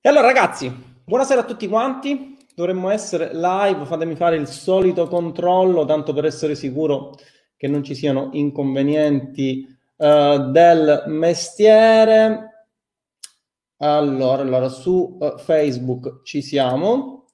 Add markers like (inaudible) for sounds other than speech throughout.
E allora ragazzi, buonasera a tutti quanti. Dovremmo essere live, fatemi fare il solito controllo, tanto per essere sicuro che non ci siano inconvenienti uh, del mestiere. Allora, allora su uh, Facebook ci siamo.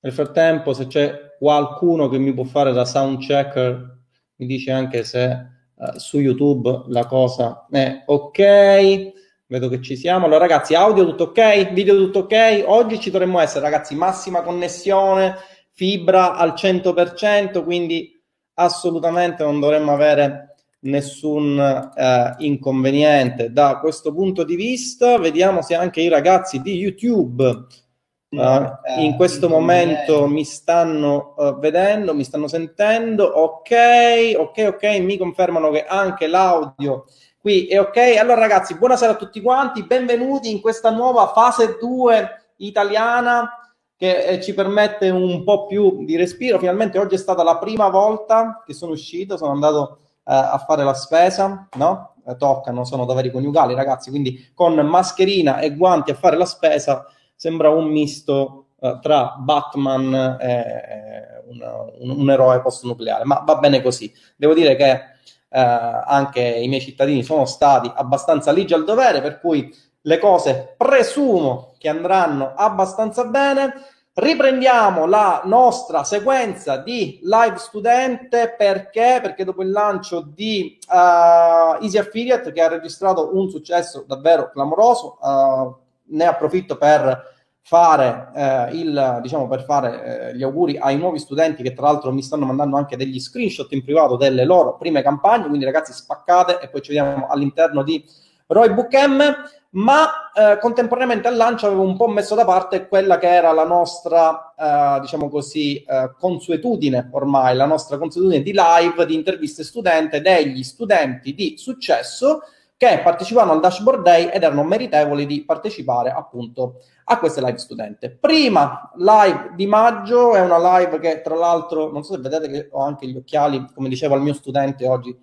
Nel frattempo, se c'è qualcuno che mi può fare da sound checker, mi dice anche se uh, su YouTube la cosa è ok. Vedo che ci siamo. Allora, ragazzi, audio tutto ok? Video tutto ok? Oggi ci dovremmo essere, ragazzi, massima connessione, fibra al 100%, quindi assolutamente non dovremmo avere nessun eh, inconveniente da questo punto di vista. Vediamo se anche i ragazzi di YouTube uh, in questo momento mi stanno uh, vedendo, mi stanno sentendo. Ok, ok, ok, mi confermano che anche l'audio qui è ok. Allora ragazzi, buonasera a tutti quanti, benvenuti in questa nuova fase 2 italiana che eh, ci permette un po' più di respiro. Finalmente oggi è stata la prima volta che sono uscito, sono andato eh, a fare la spesa, no? Eh, toccano, sono doveri coniugali ragazzi, quindi con mascherina e guanti a fare la spesa sembra un misto eh, tra Batman e un, un, un eroe post-nucleare, ma va bene così. Devo dire che eh, anche i miei cittadini sono stati abbastanza ligi al dovere, per cui le cose presumo che andranno abbastanza bene. Riprendiamo la nostra sequenza di live studente perché? Perché dopo il lancio di uh, Easy Affiliate che ha registrato un successo davvero clamoroso, uh, ne approfitto per fare eh, il diciamo per fare eh, gli auguri ai nuovi studenti che tra l'altro mi stanno mandando anche degli screenshot in privato delle loro prime campagne. Quindi ragazzi spaccate e poi ci vediamo all'interno di Roy Book M. Ma eh, contemporaneamente al lancio avevo un po' messo da parte quella che era la nostra eh, diciamo così eh, consuetudine ormai la nostra consuetudine di live di interviste studente degli studenti di successo che partecipavano al Dashboard Day ed erano meritevoli di partecipare appunto a queste live studente. Prima live di maggio è una live che tra l'altro, non so se vedete che ho anche gli occhiali, come diceva il mio studente oggi,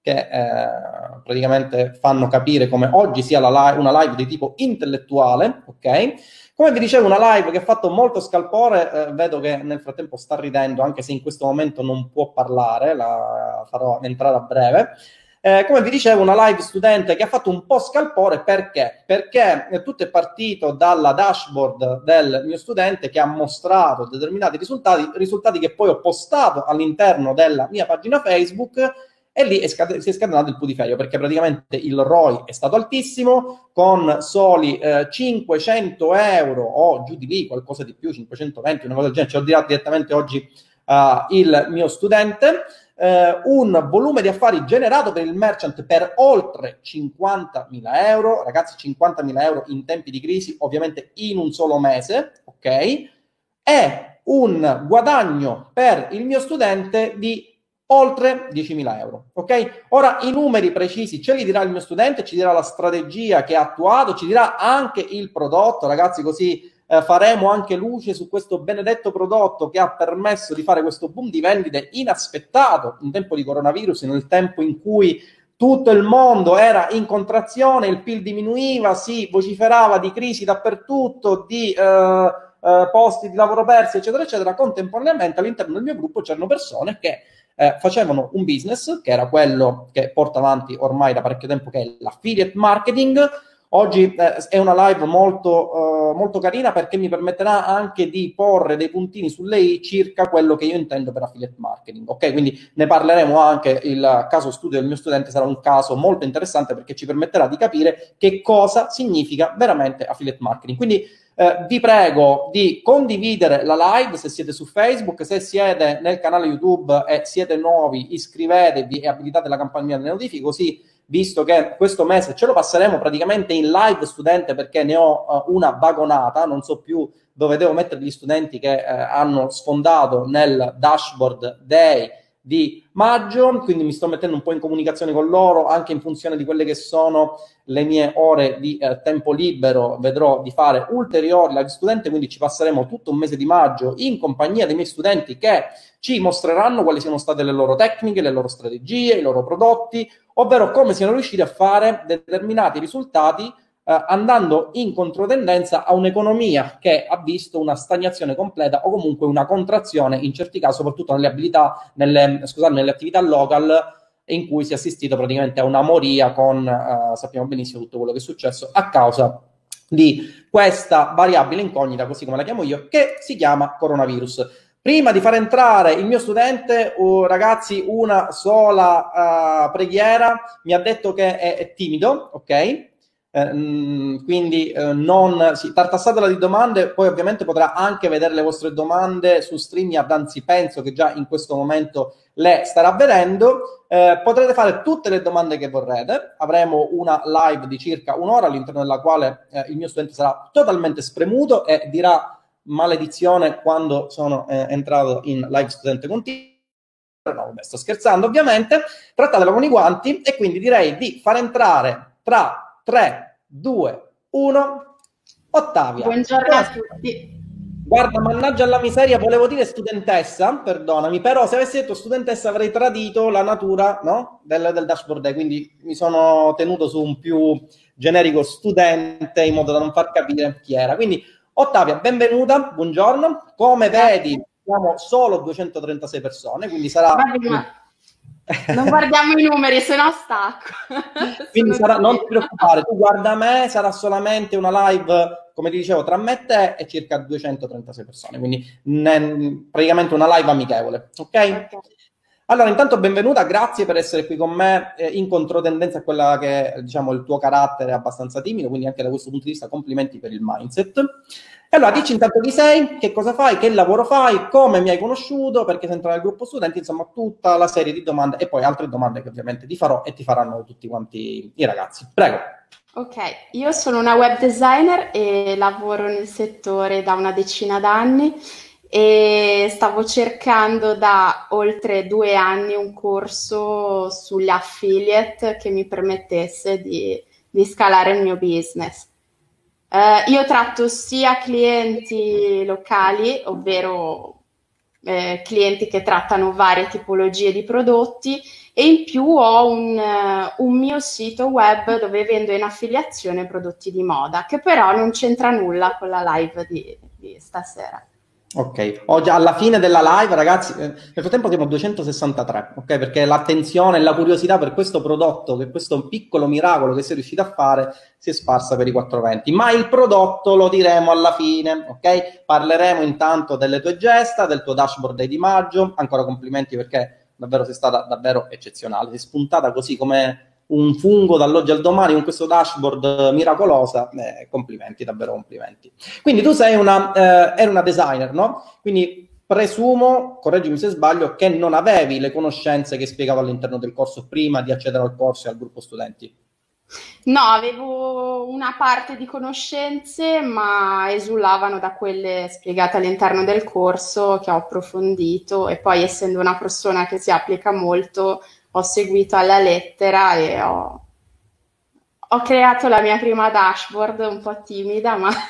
che eh, praticamente fanno capire come oggi sia live, una live di tipo intellettuale, ok? Come vi dicevo, una live che ha fatto molto scalpore, eh, vedo che nel frattempo sta ridendo, anche se in questo momento non può parlare, la farò entrare a breve. Eh, come vi dicevo, una live studente che ha fatto un po' scalpore perché? Perché tutto è partito dalla dashboard del mio studente che ha mostrato determinati risultati, risultati che poi ho postato all'interno della mia pagina Facebook e lì è scad- si è scatenato il putiferio perché praticamente il ROI è stato altissimo con soli eh, 500 euro o giù di lì qualcosa di più 520 una cosa del genere ci ho diretto direttamente oggi uh, il mio studente eh, un volume di affari generato per il merchant per oltre 50.000 euro, ragazzi 50.000 euro in tempi di crisi, ovviamente in un solo mese, ok? E un guadagno per il mio studente di oltre 10.000 euro, ok? Ora i numeri precisi ce li dirà il mio studente, ci dirà la strategia che ha attuato, ci dirà anche il prodotto, ragazzi, così eh, faremo anche luce su questo benedetto prodotto che ha permesso di fare questo boom di vendite inaspettato in tempo di coronavirus, nel tempo in cui tutto il mondo era in contrazione, il PIL diminuiva, si vociferava di crisi dappertutto, di eh, eh, posti di lavoro persi, eccetera, eccetera. Contemporaneamente all'interno del mio gruppo c'erano persone che eh, facevano un business che era quello che porta avanti ormai da parecchio tempo, che è l'affiliate marketing Oggi eh, è una live molto, eh, molto carina perché mi permetterà anche di porre dei puntini sulle i circa quello che io intendo per affiliate marketing. Ok, quindi ne parleremo anche. Il caso studio del mio studente sarà un caso molto interessante perché ci permetterà di capire che cosa significa veramente affiliate marketing. Quindi eh, vi prego di condividere la live se siete su Facebook, se siete nel canale YouTube e siete nuovi, iscrivetevi e abilitate la campanella delle notifiche così visto che questo mese ce lo passeremo praticamente in live studente perché ne ho uh, una vagonata, non so più dove devo mettere gli studenti che uh, hanno sfondato nel dashboard day di maggio, quindi mi sto mettendo un po' in comunicazione con loro anche in funzione di quelle che sono le mie ore di eh, tempo libero, vedrò di fare ulteriori live studente, quindi ci passeremo tutto un mese di maggio in compagnia dei miei studenti che ci mostreranno quali siano state le loro tecniche, le loro strategie, i loro prodotti, ovvero come siano riusciti a fare determinati risultati eh, andando in controtendenza a un'economia che ha visto una stagnazione completa o comunque una contrazione in certi casi, soprattutto nelle abilità, nelle, scusate, nelle attività local in cui si è assistito praticamente a una moria con, eh, sappiamo benissimo tutto quello che è successo a causa di questa variabile incognita, così come la chiamo io, che si chiama coronavirus. Prima di far entrare il mio studente, uh, ragazzi, una sola uh, preghiera, mi ha detto che è, è timido, ok? Eh, mm, quindi eh, non sì, tartassatela di domande, poi ovviamente potrà anche vedere le vostre domande su StreamYard, anzi penso che già in questo momento le starà vedendo. Eh, potrete fare tutte le domande che vorrete, avremo una live di circa un'ora all'interno della quale eh, il mio studente sarà totalmente spremuto e dirà maledizione quando sono eh, entrato in live studente continuo. No, vabbè, sto scherzando ovviamente, trattatelo con i guanti e quindi direi di far entrare tra 3, 2, 1. Ottavia. Buongiorno a tutti. Guarda, mannaggia alla miseria, volevo dire studentessa, perdonami, però se avessi detto studentessa avrei tradito la natura no? del, del dashboard, quindi mi sono tenuto su un più generico studente in modo da non far capire chi era. Quindi Ottavia, benvenuta, buongiorno. Come vedi, siamo solo 236 persone, quindi sarà... Vabbè, non (laughs) guardiamo i numeri, se no stacco. Quindi sarà, non ti preoccupare, tu guarda me, sarà solamente una live, come ti dicevo, tra me e te e circa 236 persone, quindi ne, praticamente una live amichevole, ok? okay. Allora, intanto benvenuta, grazie per essere qui con me eh, in controtendenza a quella che diciamo il tuo carattere è abbastanza timido, quindi anche da questo punto di vista complimenti per il mindset. Allora dici intanto chi sei, che cosa fai, che lavoro fai, come mi hai conosciuto, perché sei entrato nel gruppo studenti, insomma tutta la serie di domande e poi altre domande che ovviamente ti farò e ti faranno tutti quanti i ragazzi. Prego. Ok, io sono una web designer e lavoro nel settore da una decina d'anni e stavo cercando da oltre due anni un corso sugli affiliate che mi permettesse di, di scalare il mio business. Uh, io tratto sia clienti locali, ovvero eh, clienti che trattano varie tipologie di prodotti e in più ho un, uh, un, mio sito web dove vendo in affiliazione prodotti di moda, che però non c'entra nulla con la live di, di stasera. Ok, oggi alla fine della live, ragazzi, eh, nel frattempo siamo 263, ok? Perché l'attenzione e la curiosità per questo prodotto, per questo piccolo miracolo che sei riuscito a fare, si è sparsa per i 420. Ma il prodotto lo diremo alla fine, ok? Parleremo intanto delle tue gesta, del tuo dashboard di maggio. Ancora complimenti perché davvero sei stata davvero eccezionale. Sei spuntata così come un fungo dall'oggi al domani con questo dashboard miracolosa, eh, complimenti, davvero complimenti. Quindi tu sei una, eh, eri una designer, no? Quindi presumo, correggimi se sbaglio, che non avevi le conoscenze che spiegavo all'interno del corso prima di accedere al corso e al gruppo studenti. No, avevo una parte di conoscenze, ma esulavano da quelle spiegate all'interno del corso che ho approfondito e poi essendo una persona che si applica molto, ho seguito alla lettera e ho, ho creato la mia prima dashboard un po' timida, ma... (laughs)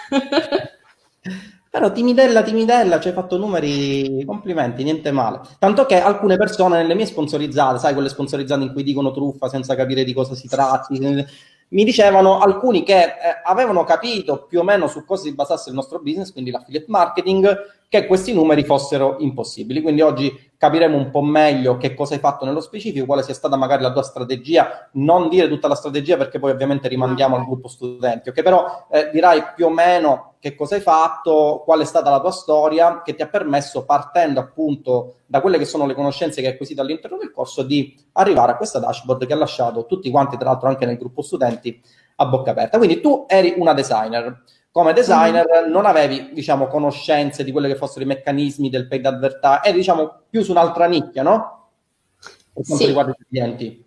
Però timidella, timidella, ci hai fatto numeri, complimenti, niente male. Tanto che alcune persone nelle mie sponsorizzate, sai, quelle sponsorizzate in cui dicono truffa senza capire di cosa si tratti, mi dicevano alcuni che eh, avevano capito più o meno su cosa si basasse il nostro business, quindi l'affiliate marketing, che questi numeri fossero impossibili. Quindi oggi capiremo un po' meglio che cosa hai fatto nello specifico, quale sia stata magari la tua strategia, non dire tutta la strategia perché poi ovviamente rimandiamo al gruppo studenti, ok? Però eh, dirai più o meno che cosa hai fatto, qual è stata la tua storia che ti ha permesso, partendo appunto da quelle che sono le conoscenze che hai acquisito all'interno del corso, di arrivare a questa dashboard che ha lasciato tutti quanti, tra l'altro anche nel gruppo studenti, a bocca aperta. Quindi tu eri una designer come designer mm. non avevi, diciamo, conoscenze di quelli che fossero i meccanismi del paid advertising, eri, diciamo, più su un'altra nicchia, no? Per quanto sì. riguarda i clienti.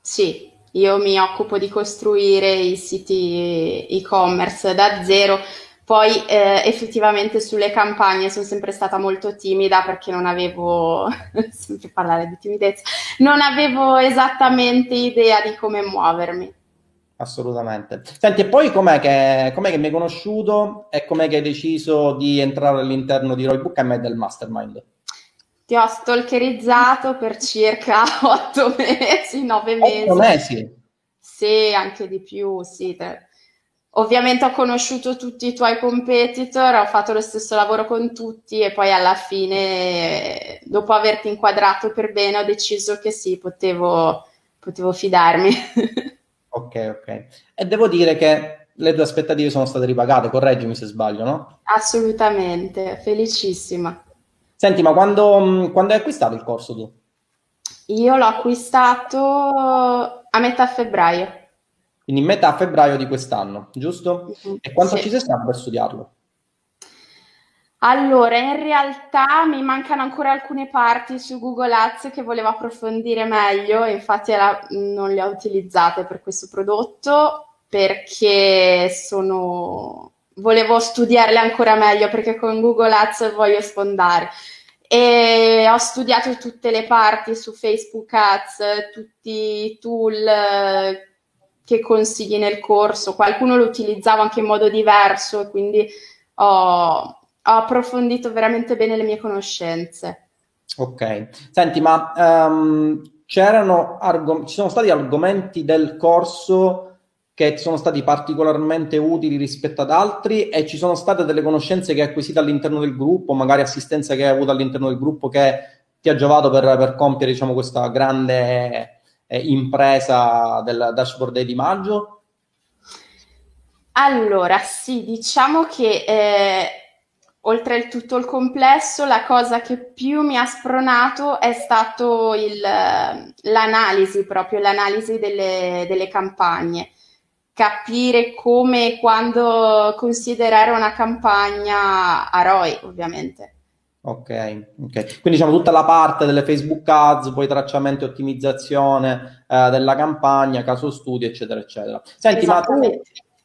Sì, io mi occupo di costruire i siti e-commerce da zero. Poi eh, effettivamente sulle campagne sono sempre stata molto timida perché non avevo, (laughs) sempre parlare di timidezza, non avevo esattamente idea di come muovermi assolutamente. Senti, e poi com'è che, com'è che mi hai conosciuto e com'è che hai deciso di entrare all'interno di Roybook e me del Mastermind? Ti ho stalkerizzato per circa (laughs) otto mesi, nove mesi. Otto mesi? Sì, anche di più, sì. Ovviamente ho conosciuto tutti i tuoi competitor, ho fatto lo stesso lavoro con tutti e poi alla fine, dopo averti inquadrato per bene, ho deciso che sì, potevo, potevo fidarmi. (laughs) Ok, ok. E devo dire che le tue aspettative sono state ripagate, correggimi se sbaglio, no? Assolutamente, felicissima. Senti, ma quando, quando hai acquistato il corso tu? Io l'ho acquistato a metà febbraio. Quindi metà febbraio di quest'anno, giusto? Mm-hmm. E quanto sì. ci sei stato per studiarlo? Allora, in realtà mi mancano ancora alcune parti su Google Ads che volevo approfondire meglio, infatti era, non le ho utilizzate per questo prodotto perché sono... volevo studiarle ancora meglio perché con Google Ads voglio sfondare. E ho studiato tutte le parti su Facebook Ads, tutti i tool eh, che consigli nel corso, qualcuno lo utilizzava anche in modo diverso quindi ho ho approfondito veramente bene le mie conoscenze. Ok, senti, ma um, c'erano argom- ci sono stati argomenti del corso che sono stati particolarmente utili rispetto ad altri e ci sono state delle conoscenze che hai acquisito all'interno del gruppo, magari assistenza che hai avuto all'interno del gruppo che ti ha giovato per, per compiere diciamo, questa grande eh, impresa del dashboard di maggio? Allora, sì, diciamo che eh, oltre il tutto il complesso, la cosa che più mi ha spronato è stato il, l'analisi, proprio l'analisi delle, delle, campagne. Capire come e quando considerare una campagna a ROI, ovviamente. Ok, ok. Quindi diciamo tutta la parte delle Facebook Ads, poi tracciamento e ottimizzazione eh, della campagna, caso studio, eccetera, eccetera. Senti, ma tu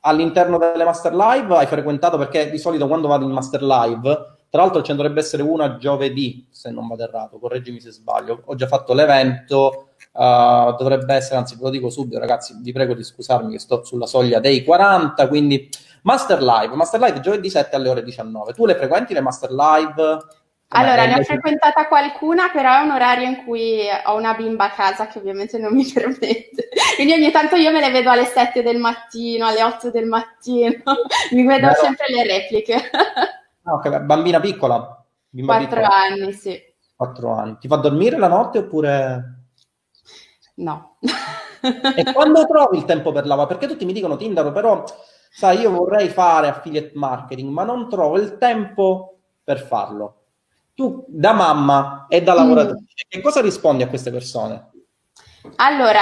all'interno delle Master Live hai frequentato perché di solito quando vado in Master Live, tra l'altro ce ne dovrebbe essere una giovedì, se non vado errato, correggimi se sbaglio, ho già fatto l'evento, uh, dovrebbe essere, anzi ve lo dico subito ragazzi, vi prego di scusarmi che sto sulla soglia dei 40, quindi Master Live, Master Live giovedì 7 alle ore 19. Tu le frequenti le Master Live? Allora, ne ho frequentata qualcuna, però è un orario in cui ho una bimba a casa che ovviamente non mi (laughs) permette. Quindi ogni tanto io me le vedo alle 7 del mattino, alle 8 del mattino, mi vedo Vero. sempre le repliche. Ah, ok, bambina piccola? Bimba 4 piccola. anni, sì. 4 anni. Ti fa dormire la notte oppure... No. e quando trovi il tempo per lavorare? Perché tutti mi dicono Tindaro, però, sai, io vorrei fare affiliate marketing, ma non trovo il tempo per farlo tu da mamma e da lavoratrice, mm. che cosa rispondi a queste persone? Allora,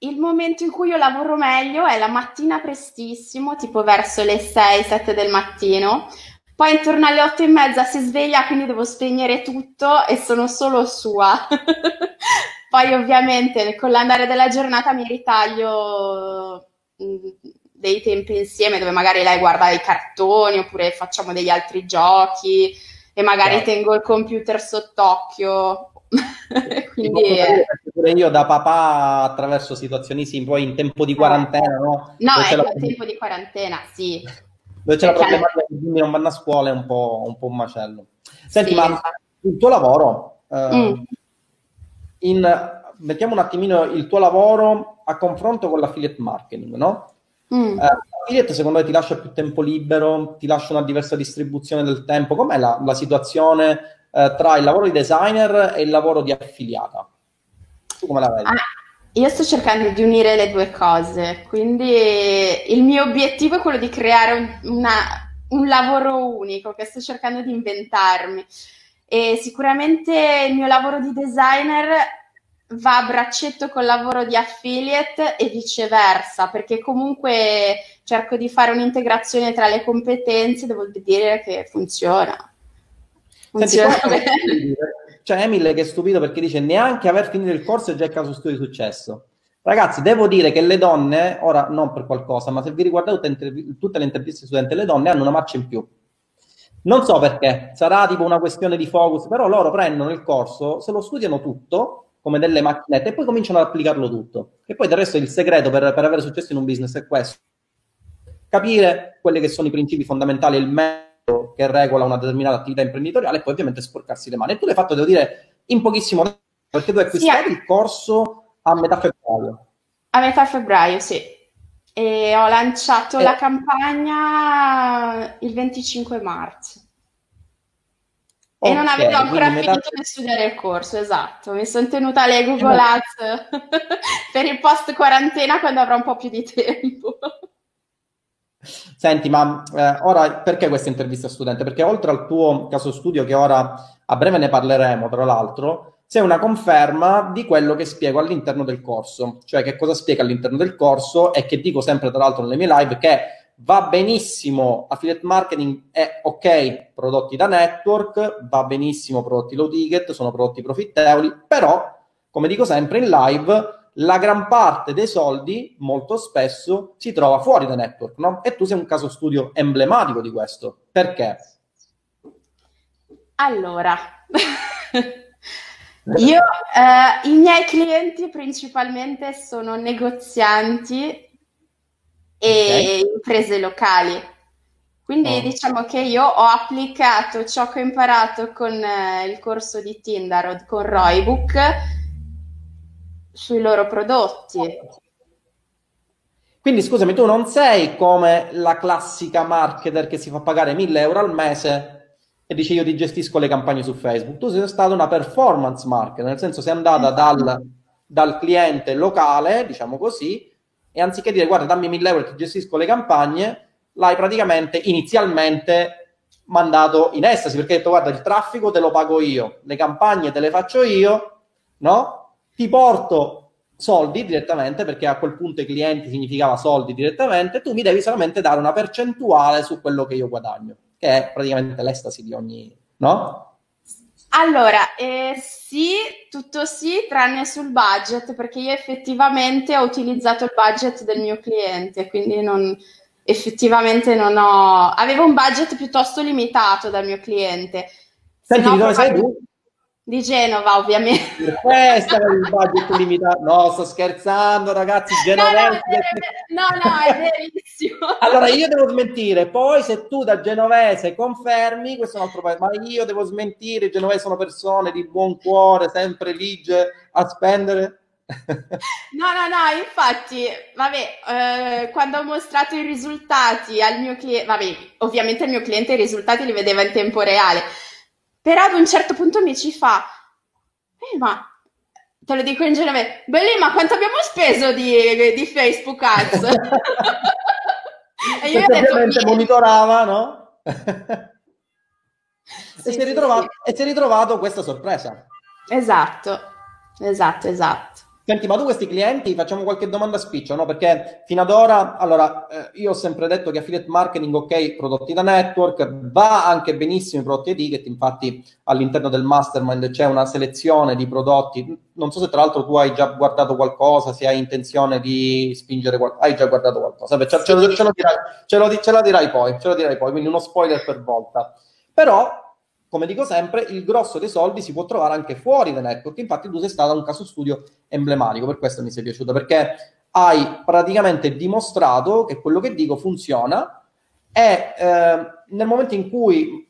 il momento in cui io lavoro meglio è la mattina prestissimo, tipo verso le 6-7 del mattino. Poi intorno alle 8 e mezza si sveglia, quindi devo spegnere tutto e sono solo sua. (laughs) Poi ovviamente con l'andare della giornata mi ritaglio mm, dei tempi insieme dove magari lei guarda i cartoni oppure facciamo degli altri giochi e magari no. tengo il computer sott'occhio. (laughs) Quindi pure io da papà attraverso situazioni sì, poi in tempo di quarantena, no? No, è in tempo di quarantena, sì. Dove c'è la problematica che i bambini non vanno a scuola è un po', un, po un macello. Senti, sì, ma esatto. il tuo lavoro, eh, mm. in, mettiamo un attimino il tuo lavoro a confronto con l'affiliate marketing, no? Mm. Eh, affiliate secondo me ti lascia più tempo libero, ti lascia una diversa distribuzione del tempo. Com'è la, la situazione eh, tra il lavoro di designer e il lavoro di affiliata? Tu come la vedi? Ah, io sto cercando di unire le due cose, quindi il mio obiettivo è quello di creare un, una, un lavoro unico che sto cercando di inventarmi. E sicuramente il mio lavoro di designer va a braccetto col lavoro di affiliate e viceversa, perché comunque cerco di fare un'integrazione tra le competenze, devo dire che funziona. funziona Senti, C'è Emil che è stupito perché dice neanche aver finito il corso è già il caso studio di successo. Ragazzi, devo dire che le donne, ora non per qualcosa, ma se vi riguardate tutte le interviste studenti, le donne hanno una marcia in più. Non so perché, sarà tipo una questione di focus, però loro prendono il corso, se lo studiano tutto, come delle macchinette e poi cominciano ad applicarlo tutto. E poi del resto il segreto per, per avere successo in un business è questo. Capire quelli che sono i principi fondamentali, il metodo che regola una determinata attività imprenditoriale e poi ovviamente sporcarsi le mani. E tu l'hai fatto, devo dire, in pochissimo tempo, perché tu hai acquistato sì, il corso a metà febbraio. A metà febbraio, sì. e ho lanciato e... la campagna il 25 marzo. Okay, e non avevo ancora finito metà... di studiare il corso, esatto. Mi sono tenuta le Google Ads (laughs) per il post quarantena quando avrò un po' più di tempo. Senti, ma eh, ora perché questa intervista studente? Perché oltre al tuo caso studio, che ora a breve ne parleremo, tra l'altro, sei una conferma di quello che spiego all'interno del corso. Cioè, che cosa spiega all'interno del corso e che dico sempre, tra l'altro, nelle mie live, che va benissimo affiliate marketing è ok prodotti da network, va benissimo prodotti low ticket, sono prodotti profittevoli, però, come dico sempre in live, la gran parte dei soldi molto spesso si trova fuori da network, no? E tu sei un caso studio emblematico di questo. Perché? Allora, (laughs) io, eh, i miei clienti principalmente sono negozianti e okay. imprese locali. Quindi oh. diciamo che io ho applicato ciò che ho imparato con eh, il corso di Tinder con Roybook sui loro prodotti. Quindi scusami, tu non sei come la classica marketer che si fa pagare 1000 euro al mese e dice io ti gestisco le campagne su Facebook. Tu sei stata una performance marketer, nel senso sei andata dal, dal cliente locale, diciamo così, e anziché dire guarda dammi 1000 euro e ti gestisco le campagne, l'hai praticamente inizialmente mandato in estasi perché hai detto guarda il traffico te lo pago io, le campagne te le faccio io, no? Ti porto soldi direttamente perché a quel punto i clienti significava soldi direttamente, tu mi devi solamente dare una percentuale su quello che io guadagno, che è praticamente l'estasi di ogni, no? Allora, eh, sì, tutto sì, tranne sul budget, perché io effettivamente ho utilizzato il budget del mio cliente, quindi non, effettivamente non ho... Avevo un budget piuttosto limitato dal mio cliente. Senti, di dove sei tu? Di Genova, ovviamente. Questo era il budget limitato. No, sto scherzando, ragazzi. Genovese. No, no, no, è verissimo. allora io devo smentire. Poi, se tu da genovese confermi, questo è un altro paese, ma io devo smentire. I genovesi sono persone di buon cuore, sempre lige a spendere. No, no, no, infatti, vabbè, eh, quando ho mostrato i risultati al mio cliente, vabbè, ovviamente il mio cliente i risultati li vedeva in tempo reale, però ad un certo punto mi ci fa, eh, ma te lo dico in genere, Belli, ma quanto abbiamo speso di, di Facebook Ads? (laughs) e io ho detto, ovviamente monitorava, no? (laughs) Sì, e, si sì, sì. e si è ritrovato questa sorpresa. Esatto, esatto, esatto. Senti, ma tu questi clienti facciamo qualche domanda spiccio, no? Perché fino ad ora, allora, eh, io ho sempre detto che affiliate marketing, ok, prodotti da network, va anche benissimo i prodotti etiquette, infatti all'interno del mastermind c'è una selezione di prodotti, non so se tra l'altro tu hai già guardato qualcosa, se hai intenzione di spingere qualcosa, hai già guardato qualcosa, Beh, ce, ce, lo, ce, lo dirai, ce, lo, ce lo dirai poi, ce lo dirai poi, quindi uno spoiler per volta. Però come dico sempre, il grosso dei soldi si può trovare anche fuori da network. Infatti, tu sei stato un caso studio emblematico, per questo mi sei piaciuto, perché hai praticamente dimostrato che quello che dico funziona e eh, nel momento in cui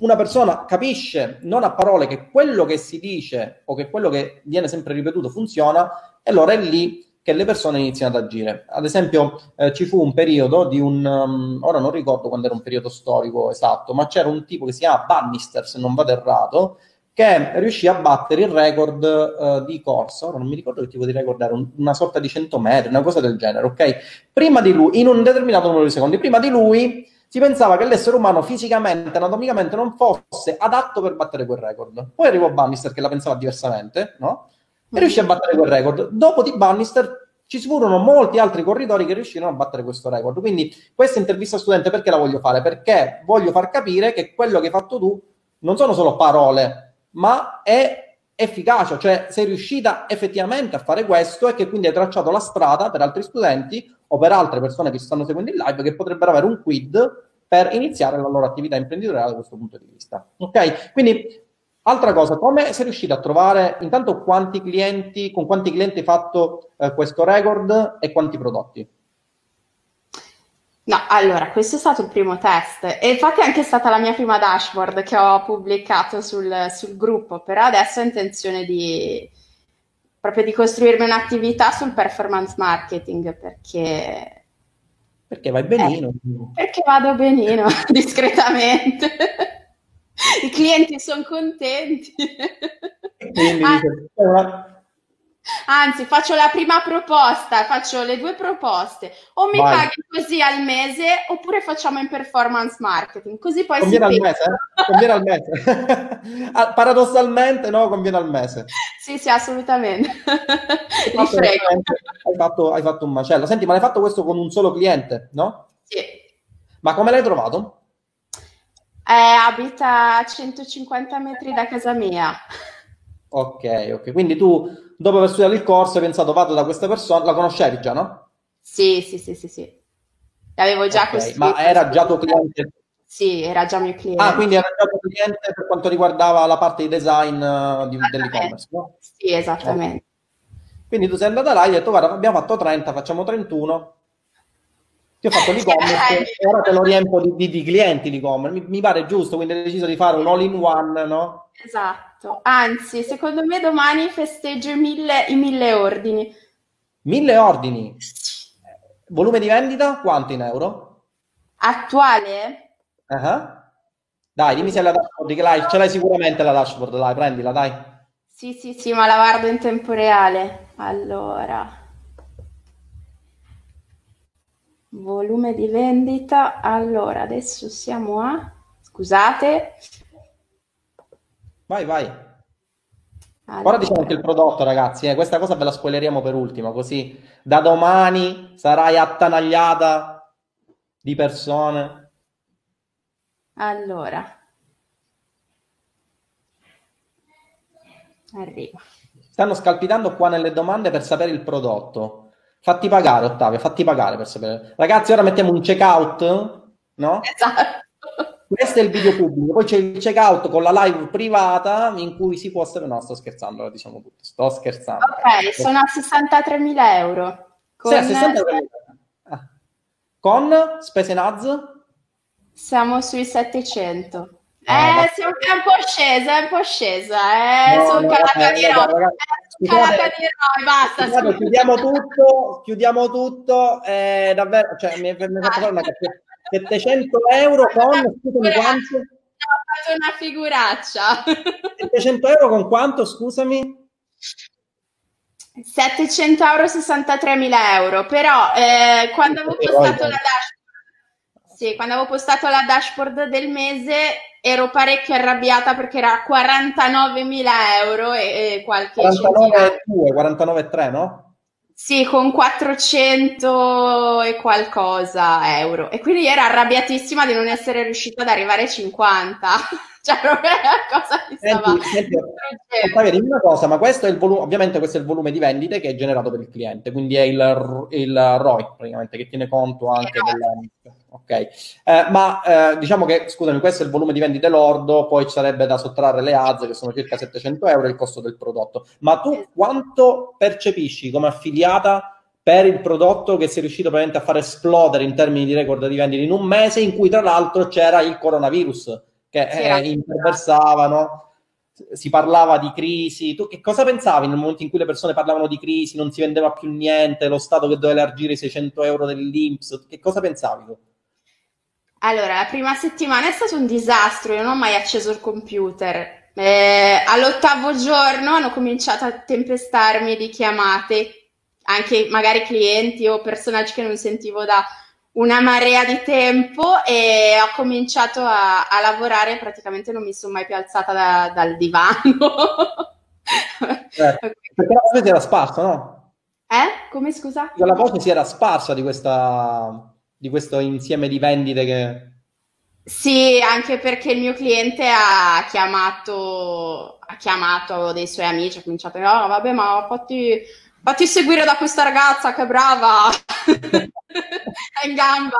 una persona capisce non a parole che quello che si dice o che quello che viene sempre ripetuto funziona, allora è lì che le persone iniziano ad agire. Ad esempio, eh, ci fu un periodo di un, um, ora non ricordo quando era un periodo storico esatto, ma c'era un tipo che si chiama Bannister, se non vado errato, che riuscì a battere il record uh, di corsa, ora non mi ricordo che tipo di record era, un, una sorta di 100 metri, una cosa del genere, ok? Prima di lui, in un determinato numero di secondi, prima di lui si pensava che l'essere umano fisicamente, anatomicamente non fosse adatto per battere quel record. Poi arrivò Bannister che la pensava diversamente, no? E riuscì a battere quel record. Dopo di Bannister ci furono molti altri corridori che riuscirono a battere questo record. Quindi questa intervista studente perché la voglio fare? Perché voglio far capire che quello che hai fatto tu non sono solo parole, ma è efficace, cioè sei riuscita effettivamente a fare questo e che quindi hai tracciato la strada per altri studenti o per altre persone che stanno seguendo in live che potrebbero avere un quid per iniziare la loro attività imprenditoriale da questo punto di vista. Ok? Quindi Altra cosa, come sei riuscito a trovare intanto quanti clienti, con quanti clienti hai fatto eh, questo record e quanti prodotti? No, allora, questo è stato il primo test e infatti è anche stata la mia prima dashboard che ho pubblicato sul, sul gruppo, però adesso ho intenzione di proprio di costruirmi un'attività sul performance marketing perché Perché vai benino. Eh, perché vado benino, (laughs) discretamente. I clienti sono contenti. Quindi, ah, Anzi, faccio la prima proposta, faccio le due proposte. O mi Vai. paghi così al mese oppure facciamo in performance marketing, così poi conviene si al mese, eh? conviene al mese. (laughs) Ah, paradossalmente no, conviene al mese. Sì, sì, assolutamente. Hai fatto, hai, fatto, hai fatto un macello. Senti, ma l'hai fatto questo con un solo cliente, no? Sì. Ma come l'hai trovato? Eh, abita a 150 metri da casa mia. Ok, ok. Quindi tu, dopo aver studiato il corso, hai pensato, vado da questa persona, la conoscevi già, no? Sì, sì, sì, sì, sì. L'avevo già okay, costruito. Ma era già tuo cliente? Sì, era già mio cliente. Ah, quindi era già tuo cliente per quanto riguardava la parte di design uh, di, dell'e-commerce, no? Sì, esattamente. Okay. Quindi tu sei andata là e hai detto, guarda, abbiamo fatto 30, facciamo 31. Ti ho fatto l'e-commerce e ora te lo riempo di, di, di clienti l'e-commerce. Mi, mi, pare giusto, quindi hai deciso di fare un all-in-one, no? Esatto. Anzi, secondo me domani festeggio i mille, i mille ordini. Mille ordini? Volume di vendita quanto in euro? Attuale? Uh-huh. Dai, dimmi se la dashboard, che l'hai, ce l'hai sicuramente la dashboard, dai, prendila, dai. Sì, sì, sì, ma la guardo in tempo reale. Allora. Volume di vendita. Allora, adesso siamo a... Scusate. Vai, vai. Allora. Ora diciamo anche il prodotto, ragazzi. Eh. Questa cosa ve la spoileriamo per ultimo, così da domani sarai attanagliata di persone. Allora. Arrivo. Stanno scalpitando qua nelle domande per sapere il prodotto. Fatti pagare, Ottavio, fatti pagare per sapere. Ragazzi, ora mettiamo un checkout, no? Esatto. Questo è il video pubblico, poi c'è il checkout con la live privata in cui si può sapere. No, sto scherzando, lo diciamo tutto. Sto scherzando. Ok, sono a 63.000 euro. Con... Sì, a 63.000 ah. Con spese NAZ? Siamo sui 700. Eh, eh siamo, è un po' scesa, è un po' scesa. Eh, no, sono no, calata di roba. Di roba, basta. Scusate, chiudiamo tutto, chiudiamo tutto. Eh, davvero, cioè, mi, mi fatto fare una capire. 700 euro con, scusami quanto? Fatto una figuraccia. (laughs) 700 euro con quanto, scusami? 700 euro 63.000 euro, però eh, quando avevo postato la dashboard, sì, quando avevo postato la dashboard del mese ero parecchio arrabbiata perché era 49.000 euro e, e qualche 49,2, 49,3, no? Sì, con 400 e qualcosa euro. E quindi ero arrabbiatissima di non essere riuscita ad arrivare ai 50. (laughs) cioè, proprio la cosa mi stava... Senti, senti, dimmi una cosa, ma questo è il volume, ovviamente questo è il volume di vendite che è generato per il cliente, quindi è il, il ROI praticamente, che tiene conto anche esatto. della... Ok, eh, ma eh, diciamo che, scusami, questo è il volume di vendite lordo, poi ci sarebbe da sottrarre le AZ che sono circa 700 euro il costo del prodotto. Ma tu esatto. quanto percepisci come affiliata per il prodotto che sei riuscito veramente a far esplodere in termini di record di vendita in un mese in cui tra l'altro c'era il coronavirus che eh, interversavano? si parlava di crisi. Tu che cosa pensavi nel momento in cui le persone parlavano di crisi, non si vendeva più niente, lo Stato che doveva elargire i 600 euro dell'Inps? Che cosa pensavi tu? Allora, la prima settimana è stato un disastro, io non ho mai acceso il computer. Eh, all'ottavo giorno hanno cominciato a tempestarmi di chiamate, anche magari clienti o personaggi che non sentivo da una marea di tempo e ho cominciato a, a lavorare, praticamente non mi sono mai più alzata da, dal divano. (laughs) eh, perché la voce si era sparsa, no? Eh? Come scusa? La voce si era sparsa di questa di questo insieme di vendite che... Sì, anche perché il mio cliente ha chiamato, ha chiamato dei suoi amici, ha cominciato a dire, oh, vabbè, ma fatti, fatti seguire da questa ragazza che brava, (laughs) è in gamba.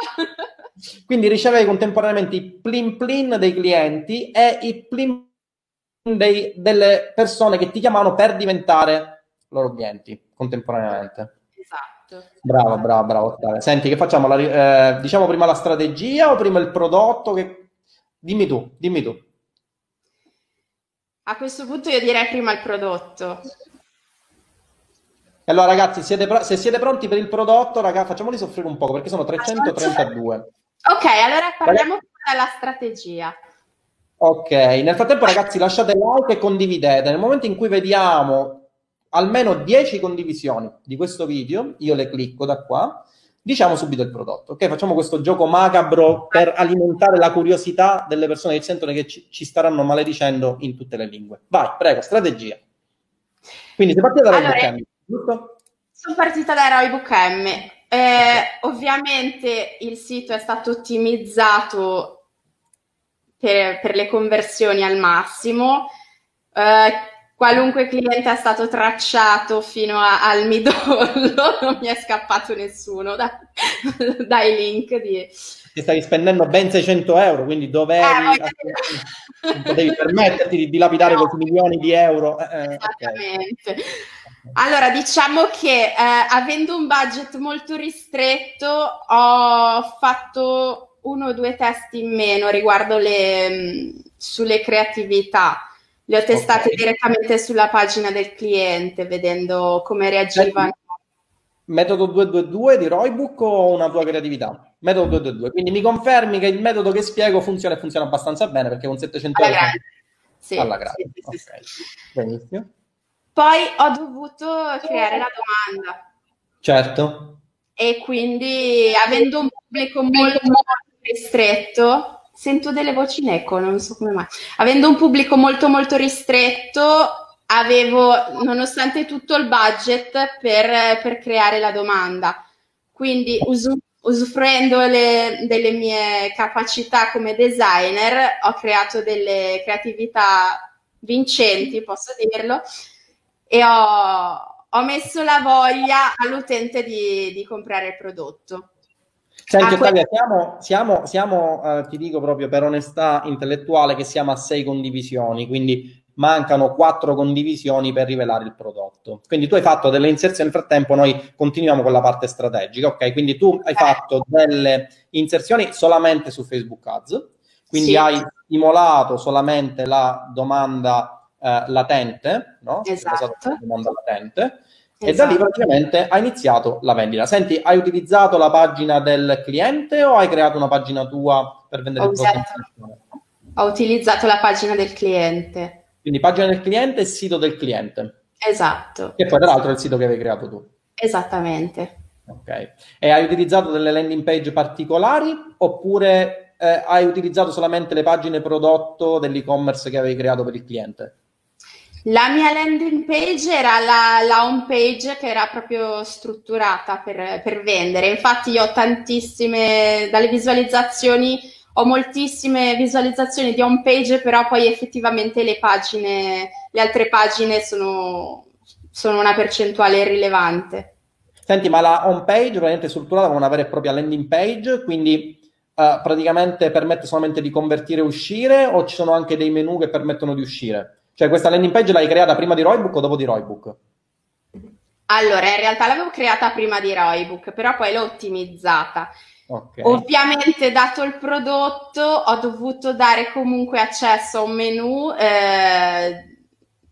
Quindi ricevevi contemporaneamente i plin plin dei clienti e i plin dei, delle persone che ti chiamano per diventare loro clienti contemporaneamente. Esatto. Bravo, bravo, bravo. Senti, che facciamo? La, eh, diciamo prima la strategia o prima il prodotto? Che... Dimmi tu, dimmi tu. A questo punto io direi prima il prodotto. Allora ragazzi, siete pro- se siete pronti per il prodotto, ragazzi, facciamoli soffrire un po' perché sono 332. Ok, allora parliamo della strategia. Ok, nel frattempo ragazzi lasciate like e condividete. Nel momento in cui vediamo almeno 10 condivisioni di questo video, io le clicco da qua, diciamo subito il prodotto. Ok, facciamo questo gioco macabro per alimentare la curiosità delle persone che sentono che ci, ci staranno maledicendo in tutte le lingue. Vai, prego, strategia. Quindi se partite da allora, M, giusto? Sono partita da Roybook M. Eh, ovviamente il sito è stato ottimizzato per, per le conversioni al massimo. Eh, qualunque cliente è stato tracciato fino a, al midollo, (laughs) non mi è scappato nessuno da, (laughs) dai link di... Ti stavi spendendo ben 600 euro, quindi dovevi, eh, non potevi permetterti di dilapidare (laughs) no. milioni di euro. Eh, eh Esattamente. Okay. Allora, diciamo che eh, avendo un budget molto ristretto ho fatto uno o due test in meno riguardo le, mm, sulle creatività. Le ho testate okay. direttamente sulla pagina del cliente, vedendo come reagivano. Metodo 222 di Roybook o una tua creatività? Metodo 222. Quindi mi confermi che il metodo che spiego funziona e funziona abbastanza bene perché con 700 alla euro... Grande. Sì, alla grande. Sì, sì, okay. Benissimo. Poi ho dovuto creare la domanda. Certo. E quindi avendo un pubblico molto, molto ristretto, sento delle voci in eco, non so come mai. Avendo un pubblico molto molto ristretto, avevo nonostante tutto il budget per, per creare la domanda. Quindi usu, usufruendo le, delle mie capacità come designer, ho creato delle creatività vincenti, posso dirlo, e ho, ho messo la voglia all'utente di, di comprare il prodotto. Senti, Ottavia, siamo, siamo, siamo eh, ti dico proprio per onestà intellettuale, che siamo a sei condivisioni, quindi mancano quattro condivisioni per rivelare il prodotto. Quindi tu hai fatto delle inserzioni, nel frattempo noi continuiamo con la parte strategica, ok? Quindi tu hai fatto delle inserzioni solamente su Facebook Ads, quindi sì. hai stimolato solamente la domanda eh, latente, no? Esatto. La domanda latente Esatto. E da lì esatto. praticamente ha iniziato la vendita. Senti, hai utilizzato la pagina del cliente o hai creato una pagina tua per vendere ho il prodotto? Ho utilizzato la pagina del cliente. Quindi pagina del cliente e sito del cliente. Esatto. E poi tra l'altro è il sito che avevi creato tu. Esattamente. Ok. E hai utilizzato delle landing page particolari oppure eh, hai utilizzato solamente le pagine prodotto dell'e-commerce che avevi creato per il cliente? La mia landing page era la, la home page che era proprio strutturata per, per, vendere. Infatti io ho tantissime, dalle visualizzazioni, ho moltissime visualizzazioni di home page, però poi effettivamente le pagine, le altre pagine sono, sono una percentuale irrilevante. Senti, ma la home page è strutturata come una vera e propria landing page, quindi uh, praticamente permette solamente di convertire e uscire o ci sono anche dei menu che permettono di uscire? Cioè, questa landing page l'hai creata prima di Roybook o dopo di Roybook? Allora, in realtà l'avevo creata prima di Roybook, però poi l'ho ottimizzata. Okay. Ovviamente, dato il prodotto, ho dovuto dare comunque accesso a un menu eh,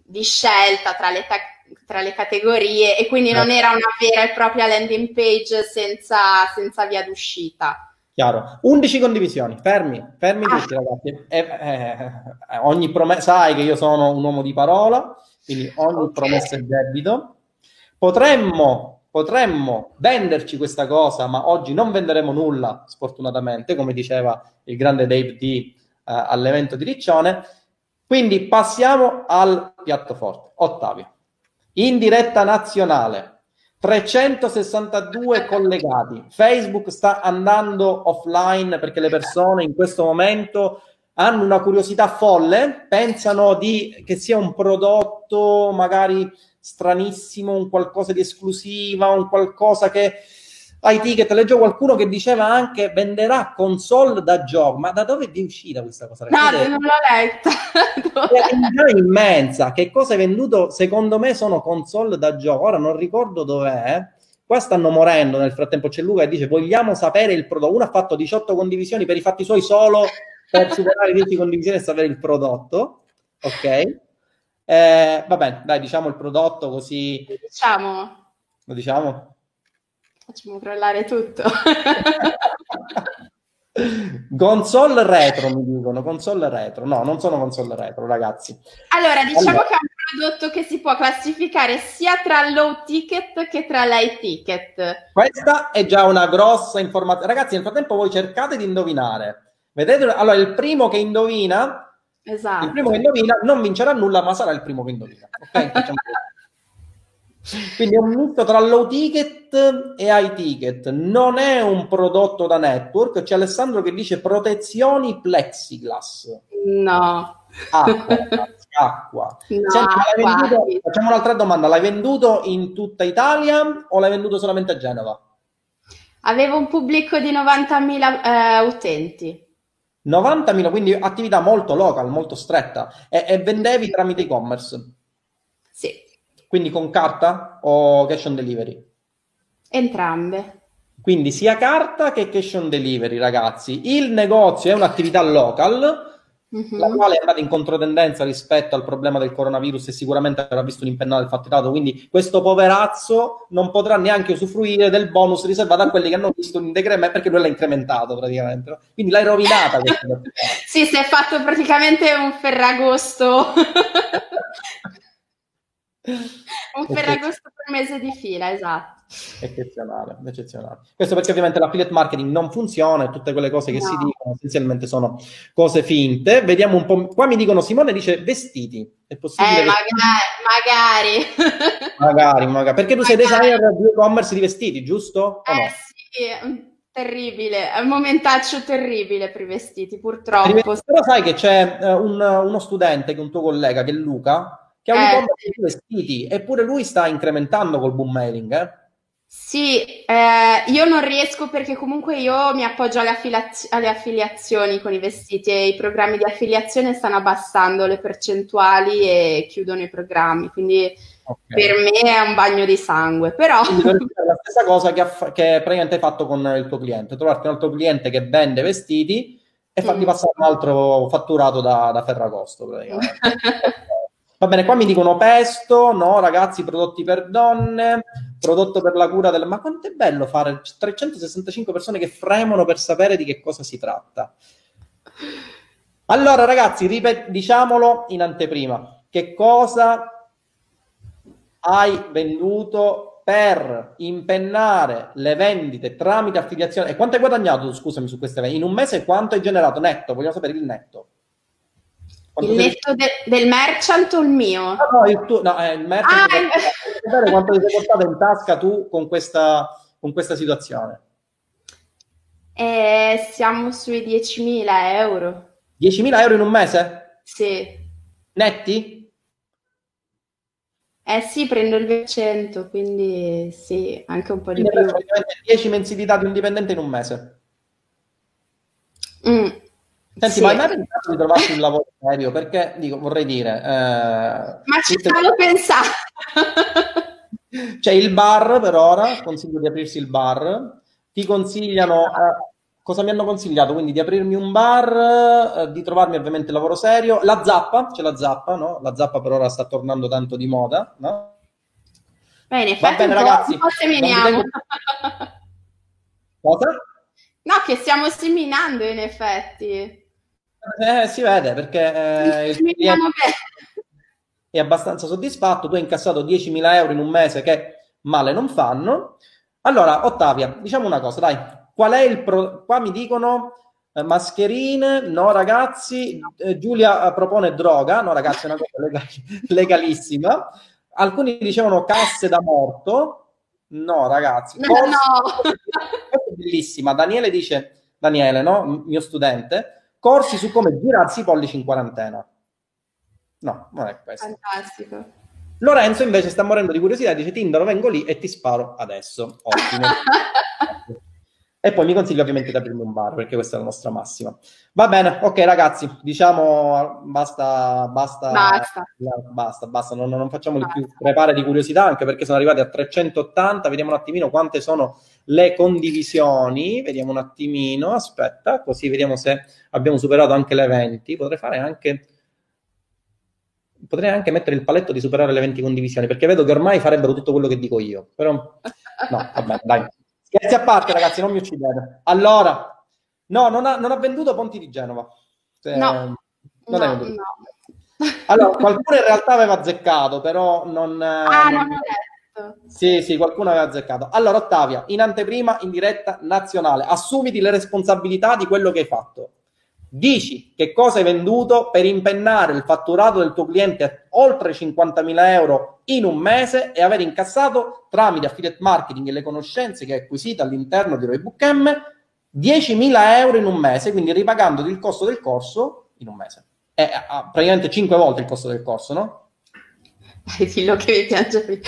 di scelta tra le, ta- tra le, categorie e quindi non era una vera e propria landing page senza, senza via d'uscita. Chiaro. 11 condivisioni, fermi, fermi ah. tutti ragazzi. Eh, eh, ogni promessa, sai che io sono un uomo di parola, quindi ogni okay. promessa è debito. Potremmo, potremmo venderci questa cosa, ma oggi non venderemo nulla, sfortunatamente, come diceva il grande Dave D uh, all'evento di Riccione. Quindi passiamo al piatto forte. Ottavio, in diretta nazionale, 362 collegati. Facebook sta andando offline perché le persone in questo momento hanno una curiosità folle, pensano di, che sia un prodotto magari stranissimo, un qualcosa di esclusiva, un qualcosa che ai ticket. Leggevo qualcuno che diceva anche venderà console da gioco. Ma da dove è uscita questa cosa? No, non l'ho letta. (laughs) è immensa. Che cosa è venduto? Secondo me sono console da gioco. Ora non ricordo dov'è. Qua stanno morendo nel frattempo. C'è Luca che dice: Vogliamo sapere il prodotto. Uno ha fatto 18 condivisioni per i fatti suoi solo per superare 10 condivisioni e sapere il prodotto. Ok. Eh, va bene, dai, diciamo il prodotto così. Diciamo Lo diciamo? Facciamo crollare tutto. (laughs) console retro mi dicono, console retro. No, non sono console retro, ragazzi. Allora, diciamo allora. che è un prodotto che si può classificare sia tra low ticket che tra light ticket. Questa è già una grossa informazione. Ragazzi, nel frattempo voi cercate di indovinare. Vedete? Allora, il primo che indovina Esatto. Il primo che indovina non vincerà nulla, ma sarà il primo che indovina. Okay? (laughs) Quindi è un misto tra low ticket e high ticket. Non è un prodotto da network. C'è Alessandro che dice protezioni plexiglass. No. Acqua. (laughs) acqua. No, Senti, venduto, facciamo un'altra domanda. L'hai venduto in tutta Italia o l'hai venduto solamente a Genova? Avevo un pubblico di 90.000 eh, utenti. 90.000, quindi attività molto local, molto stretta. E, e vendevi tramite e-commerce? Sì. Quindi con carta o cash on delivery? Entrambe. Quindi sia carta che cash on delivery, ragazzi. Il negozio è un'attività local, uh-huh. la quale è andata in controtendenza rispetto al problema del coronavirus e sicuramente avrà visto un'impennata del fatturato. Quindi questo poverazzo non potrà neanche usufruire del bonus riservato a quelli che hanno visto un decremento perché lui l'ha incrementato praticamente. Quindi l'hai rovinata. (laughs) sì, si è fatto praticamente un ferragosto. (laughs) Un Ferragosto per mese di fila, esatto. Eccezionale, eccezionale. Questo perché ovviamente l'affiliate marketing non funziona e tutte quelle cose che no. si dicono essenzialmente sono cose finte. Vediamo un po'. Qua mi dicono Simone dice vestiti. È possibile? Eh, magari, magari. magari, magari. Perché tu magari. sei designer di e-commerce di vestiti, giusto? Eh no? sì, terribile, è un momentaccio terribile per i vestiti, purtroppo. Però sai che c'è uh, un, uno studente, che è un tuo collega, che è Luca, che ha un eh, sì. vestiti, eppure lui sta incrementando col boom mailing, eh? Sì, eh, io non riesco perché comunque io mi appoggio alle, affiliaz- alle, affiliazioni con i vestiti e i programmi di affiliazione stanno abbassando le percentuali e chiudono i programmi, quindi okay. per me è un bagno di sangue. Però... la stessa cosa che, ha, che praticamente hai fatto con il tuo cliente, trovarti un altro cliente che vende vestiti e fargli mm. passare un altro fatturato da, da Ferragosto praticamente. (laughs) Va bene, qua mi dicono pesto, no ragazzi, prodotti per donne, prodotto per la cura del... Ma quanto è bello fare 365 persone che fremono per sapere di che cosa si tratta. Allora ragazzi, ripet- diciamolo in anteprima, che cosa hai venduto per impennare le vendite tramite affiliazione e quanto hai guadagnato, scusami, su queste vendite? In un mese quanto hai generato netto? Vogliamo sapere il netto. Quanto il netto de- del merchant o il mio? No, no, il, tuo, no, eh, il merchant. Ah, il... quanto ti sei (laughs) portato in tasca tu con questa, con questa situazione? Eh, siamo sui 10.000 euro. 10.000 euro in un mese? Sì. Netti? Eh sì, prendo il 200, quindi sì, anche un po' di quindi più. 10 mensilità di un dipendente in un mese. Mm, Senti, sì. ma mai pensato di trovarti un lavoro serio? Perché, dico, vorrei dire... Eh, ma ci stavo pensando! (laughs) C'è il bar per ora, consiglio di aprirsi il bar. Ti consigliano... Eh, cosa mi hanno consigliato? Quindi di aprirmi un bar, eh, di trovarmi ovviamente lavoro serio. La zappa, c'è la zappa, no? La zappa per ora sta tornando tanto di moda, no? Bene, Va bene, ragazzi. seminiamo. (laughs) Cosa? No, che stiamo seminando in effetti. Eh, si vede perché eh, il cliente è abbastanza soddisfatto, tu hai incassato 10.000 euro in un mese che male non fanno. Allora, Ottavia, diciamo una cosa, dai, qual è il pro... Qua mi dicono eh, mascherine, no ragazzi, eh, Giulia eh, propone droga, no ragazzi, è una cosa legal- legalissima. Alcuni dicevano casse da morto, no ragazzi. No, Forse... no. Bellissima, Daniele dice, Daniele, no, mio studente, corsi su come girarsi i pollici in quarantena. No, non è questo. Fantastico. Lorenzo invece sta morendo di curiosità, dice Tinder, vengo lì e ti sparo adesso. Ottimo. (laughs) e poi mi consiglio ovviamente di aprirmi un bar, perché questa è la nostra massima. Va bene, ok ragazzi, diciamo basta, basta, basta, basta, basta non, non facciamo basta. più crepare di curiosità, anche perché sono arrivati a 380, vediamo un attimino quante sono le condivisioni, vediamo un attimino, aspetta, così vediamo se abbiamo superato anche le 20, potrei fare anche potrei anche mettere il paletto di superare le 20 condivisioni, perché vedo che ormai farebbero tutto quello che dico io. Però, no, vabbè, dai. Scherzi a parte, ragazzi, non mi uccidete. Allora, no, non ha, non ha venduto Ponti di Genova. Cioè, no, non no, no. Allora, qualcuno in realtà aveva azzeccato, però non... Ah, non, non. Sì, sì, qualcuno aveva azzeccato. Allora, Ottavia, in anteprima, in diretta nazionale, assumiti le responsabilità di quello che hai fatto. Dici che cosa hai venduto per impennare il fatturato del tuo cliente a oltre 50.000 euro in un mese e aver incassato tramite affiliate marketing e le conoscenze che hai acquisito all'interno di Roybook M 10.000 euro in un mese, quindi ripagandoti il costo del corso in un mese. È praticamente 5 volte il costo del corso, no? Dillo che mi piace.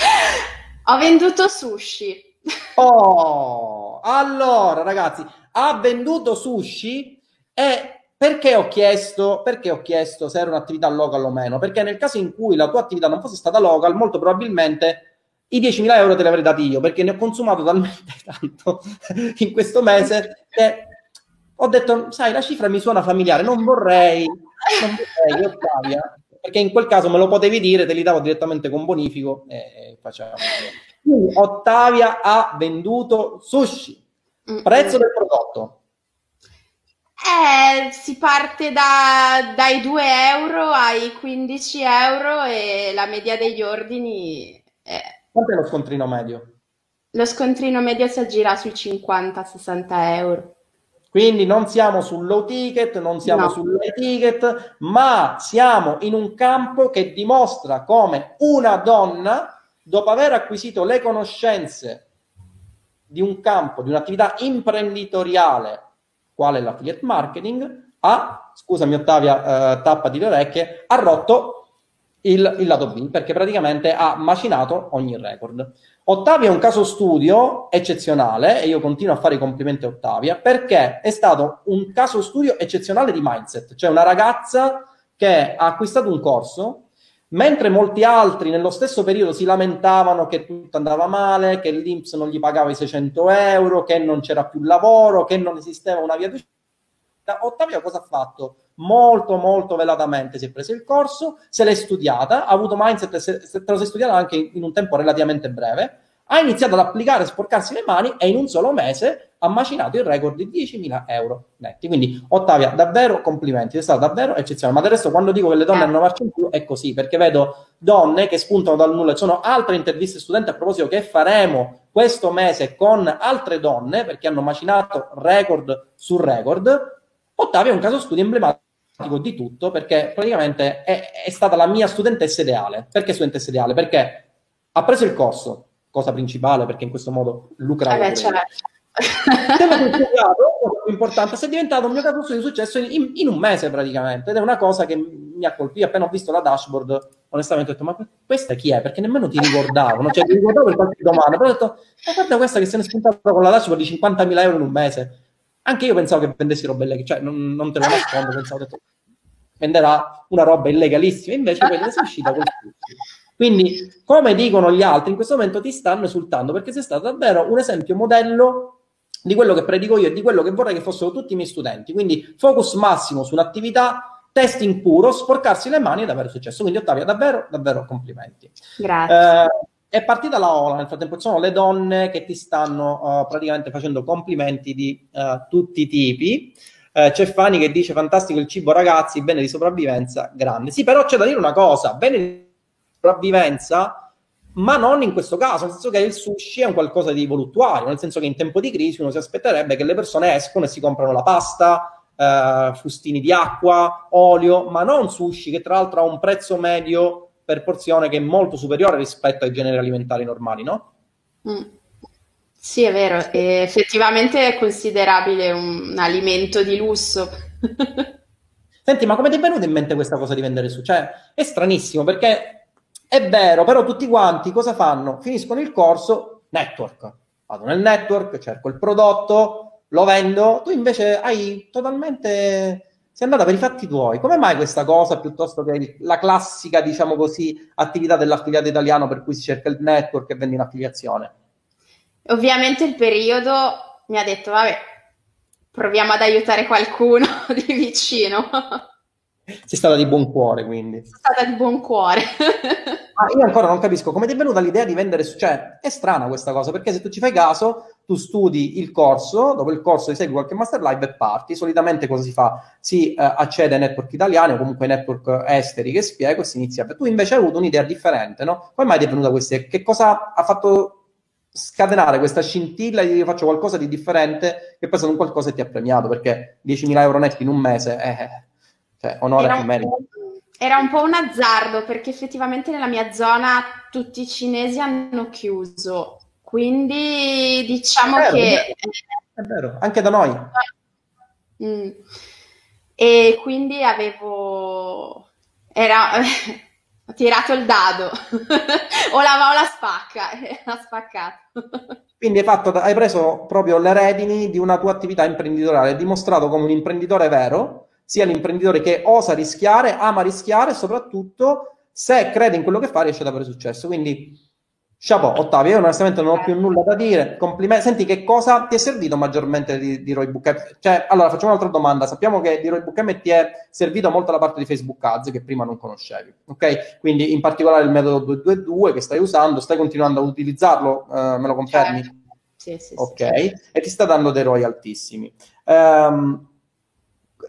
Ho venduto sushi. Oh, allora ragazzi, ha venduto sushi e perché ho, chiesto, perché ho chiesto se era un'attività local o meno? Perché nel caso in cui la tua attività non fosse stata local, molto probabilmente i 10.000 euro te li avrei dati io, perché ne ho consumato talmente (laughs) tanto in questo mese che ho detto, sai, la cifra mi suona familiare, non vorrei, non vorrei, Ottavia, perché in quel caso me lo potevi dire, te li davo direttamente con bonifico e facciamo. Quindi Ottavia ha venduto sushi, prezzo del prodotto eh, si parte da, dai 2 euro ai 15 euro e la media degli ordini è... Quanto è lo scontrino medio? Lo scontrino medio si aggira sui 50-60 euro. Quindi non siamo sul low ticket, non siamo no. sul high ticket, ma siamo in un campo che dimostra come una donna, dopo aver acquisito le conoscenze di un campo, di un'attività imprenditoriale quale l'affiliate marketing, ha, scusami Ottavia, eh, tappati le orecchie, ha rotto il, il, lato B perché praticamente ha macinato ogni record. Ottavia è un caso studio eccezionale e io continuo a fare i complimenti a Ottavia perché è stato un caso studio eccezionale di mindset, cioè una ragazza che ha acquistato un corso mentre molti altri nello stesso periodo si lamentavano che tutto andava male, che l'Inps non gli pagava i 600 euro, che non c'era più lavoro, che non esisteva una via d'uscita, Ottavio cosa ha fatto? Molto, molto velatamente si è preso il corso, se l'è studiata, ha avuto mindset, se, se te lo sei studiata anche in un tempo relativamente breve, ha iniziato ad applicare, sporcarsi le mani e in un solo mese ha macinato il record di 10.000 euro netti. Quindi, Ottavia, davvero complimenti, sei stata davvero eccezionale. Ma del resto, quando dico che le donne hanno marcia in più, è così, perché vedo donne che spuntano dal nulla. Ci sono altre interviste studenti a proposito che faremo questo mese con altre donne, perché hanno macinato record su record. Ottavia è un caso studio emblematico di tutto, perché praticamente è, è stata la mia studentessa ideale. Perché studentessa ideale? Perché ha preso il corso, cosa principale perché in questo modo lucra. Eh certo. Tema (laughs) cosa più importante, è diventato un mio caso di successo in, in, un mese praticamente ed è una cosa che mi ha colpito appena ho visto la dashboard onestamente ho detto ma questa chi è? Perché nemmeno ti ricordavo no? cioè ti ricordavo per qualche domanda però ho detto ma guarda questa che se ne è spuntata con la dashboard di 50.000 euro in un mese anche io pensavo che vendessi roba illegale cioè non, non te lo nascondo pensavo detto, venderà una roba illegalissima invece quella è uscita col quindi, come dicono gli altri, in questo momento ti stanno esultando perché sei stato davvero un esempio modello di quello che predico io e di quello che vorrei che fossero tutti i miei studenti. Quindi, focus massimo sull'attività, testing puro, sporcarsi le mani ed avere successo. Quindi, Ottavia, davvero, davvero complimenti. Grazie. Eh, è partita la ola, nel frattempo sono le donne che ti stanno uh, praticamente facendo complimenti di uh, tutti i tipi. Uh, c'è Fani che dice fantastico il cibo ragazzi, bene di sopravvivenza, grande. Sì, però c'è da dire una cosa, bene sopravvivenza, ma non in questo caso, nel senso che il sushi è un qualcosa di voluttuario, nel senso che in tempo di crisi uno si aspetterebbe che le persone escono e si comprano la pasta, eh, fustini di acqua, olio, ma non sushi che tra l'altro ha un prezzo medio per porzione che è molto superiore rispetto ai generi alimentari normali, no? Mm. Sì, è vero, e effettivamente è considerabile un, alimento di lusso. (laughs) Senti, ma come ti è venuta in mente questa cosa di vendere su? Cioè, è stranissimo perché è vero, però tutti quanti cosa fanno? Finiscono il corso, network. Vado nel network, cerco il prodotto, lo vendo. Tu invece hai totalmente... Sei andata per i fatti tuoi. Come mai questa cosa piuttosto che la classica, diciamo così, attività dell'affiliato italiano per cui si cerca il network e vendi un'affiliazione? Ovviamente il periodo mi ha detto, vabbè, proviamo ad aiutare qualcuno (laughs) di vicino. Sei stata di buon cuore, quindi. Sono stata di buon cuore. (laughs) ah, io ancora non capisco come ti è venuta l'idea di vendere, cioè è strana questa cosa, perché se tu ci fai caso, tu studi il corso, dopo il corso ti segui qualche master live e parti. Solitamente cosa si fa? Si uh, accede ai network italiani o comunque ai network esteri che spiego e si inizia. Tu invece hai avuto un'idea differente, no? Come mai ti è venuta questa? Che cosa ha fatto scatenare questa scintilla di io faccio qualcosa di differente che poi sono qualcosa che ti ha premiato perché 10.000 euro netti in un mese eh, cioè, onore era, un era un po' un azzardo perché effettivamente nella mia zona tutti i cinesi hanno chiuso quindi diciamo è vero, che è vero, anche da noi mm. e quindi avevo era (laughs) ho tirato il dado, (laughs) o la, o la spacca, (laughs) ha spaccato. Quindi hai, fatto, hai, preso proprio le redini di una tua attività imprenditoriale, hai dimostrato come un imprenditore vero, sia l'imprenditore che osa rischiare, ama rischiare e soprattutto se crede in quello che fa riesce ad avere successo. Quindi Chapeau, Ottavio, io onestamente non ho più nulla da dire. Complimenti. Senti, che cosa ti è servito maggiormente di, di Roy Book Cioè, allora, facciamo un'altra domanda. Sappiamo che di Roy Book ti è servito molto la parte di Facebook Ads che prima non conoscevi, ok? Quindi, in particolare il metodo 222 che stai usando, stai continuando a utilizzarlo, uh, me lo confermi? Certo. Sì, sì, ok, sì. e ti sta dando dei ROI altissimi. Um,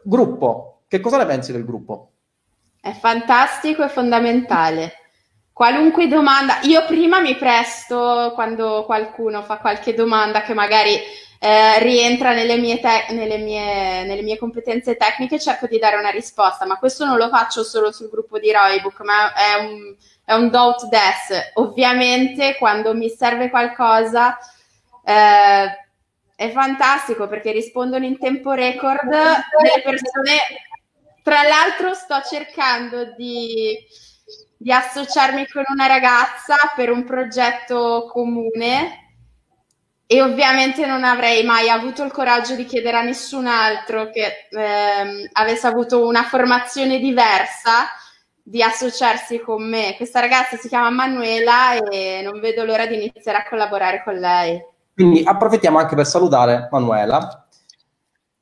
gruppo, che cosa ne pensi del gruppo? È fantastico e fondamentale Qualunque domanda, io prima mi presto quando qualcuno fa qualche domanda che magari eh, rientra nelle mie, te- nelle, mie, nelle mie, competenze tecniche, cerco di dare una risposta, ma questo non lo faccio solo sul gruppo di Roybook, ma è un, è un doubt desk. Ovviamente quando mi serve qualcosa eh, è fantastico perché rispondono in tempo record delle persone. Tra l'altro sto cercando di di associarmi con una ragazza per un progetto comune e ovviamente non avrei mai avuto il coraggio di chiedere a nessun altro che ehm, avesse avuto una formazione diversa di associarsi con me. Questa ragazza si chiama Manuela e non vedo l'ora di iniziare a collaborare con lei. Quindi approfittiamo anche per salutare Manuela.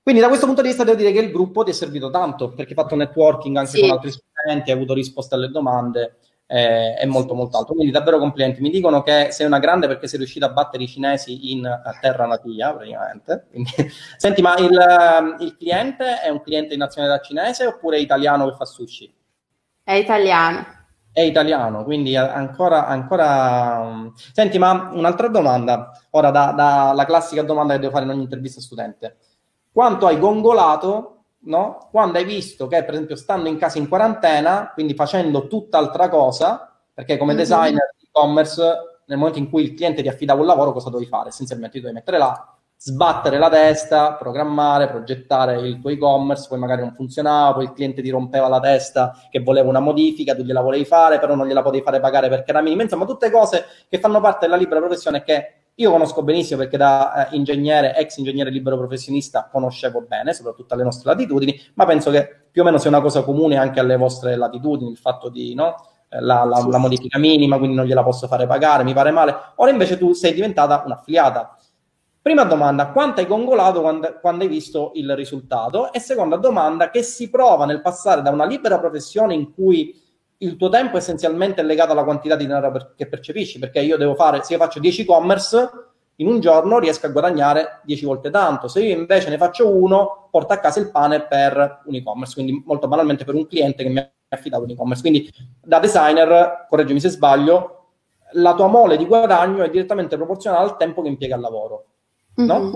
Quindi da questo punto di vista devo dire che il gruppo ti è servito tanto perché hai fatto networking anche sì. con altri studenti, hai avuto risposte alle domande eh, è molto molto alto. Quindi davvero complimenti. Mi dicono che sei una grande perché sei riuscita a battere i cinesi in terra natia, praticamente. Quindi, (laughs) senti, ma il, il, cliente è un cliente di nazionalità cinese oppure italiano che fa sushi? È italiano. È italiano, quindi ancora... ancora... Senti, ma un'altra domanda, ora dalla da, classica domanda che devo fare in ogni intervista studente. Quanto hai gongolato no? Quando hai visto che, per esempio, stando in casa in quarantena, quindi facendo tutt'altra cosa, perché come mm-hmm. designer di e-commerce, nel momento in cui il cliente ti affidava un lavoro, cosa dovevi fare? Essenzialmente ti dovevi mettere là, sbattere la testa, programmare, progettare il tuo e-commerce, poi magari non funzionava, poi il cliente ti rompeva la testa che voleva una modifica, tu gliela volevi fare, però non gliela potevi fare pagare perché era minima, insomma tutte cose che fanno parte della libera professione che io conosco benissimo perché da eh, ingegnere, ex ingegnere libero professionista, conoscevo bene, soprattutto alle nostre latitudini, ma penso che più o meno sia una cosa comune anche alle vostre latitudini, il fatto di no, eh, la, la, la, modifica minima, quindi non gliela posso fare pagare, mi pare male. Ora invece tu sei diventata un'affiliata. Prima domanda, quanto hai gongolato quando, quando hai visto il risultato? E seconda domanda, che si prova nel passare da una libera professione in cui il tuo tempo essenzialmente è legato alla quantità di denaro per, che percepisci, perché io devo fare, se io faccio 10 e-commerce, in un giorno riesco a guadagnare 10 volte tanto, se io invece ne faccio uno, porto a casa il pane per un e-commerce, quindi molto banalmente per un cliente che mi ha affidato un e-commerce. Quindi da designer, correggimi se sbaglio, la tua mole di guadagno è direttamente proporzionale al tempo che impiega al lavoro, no? Mm-hmm.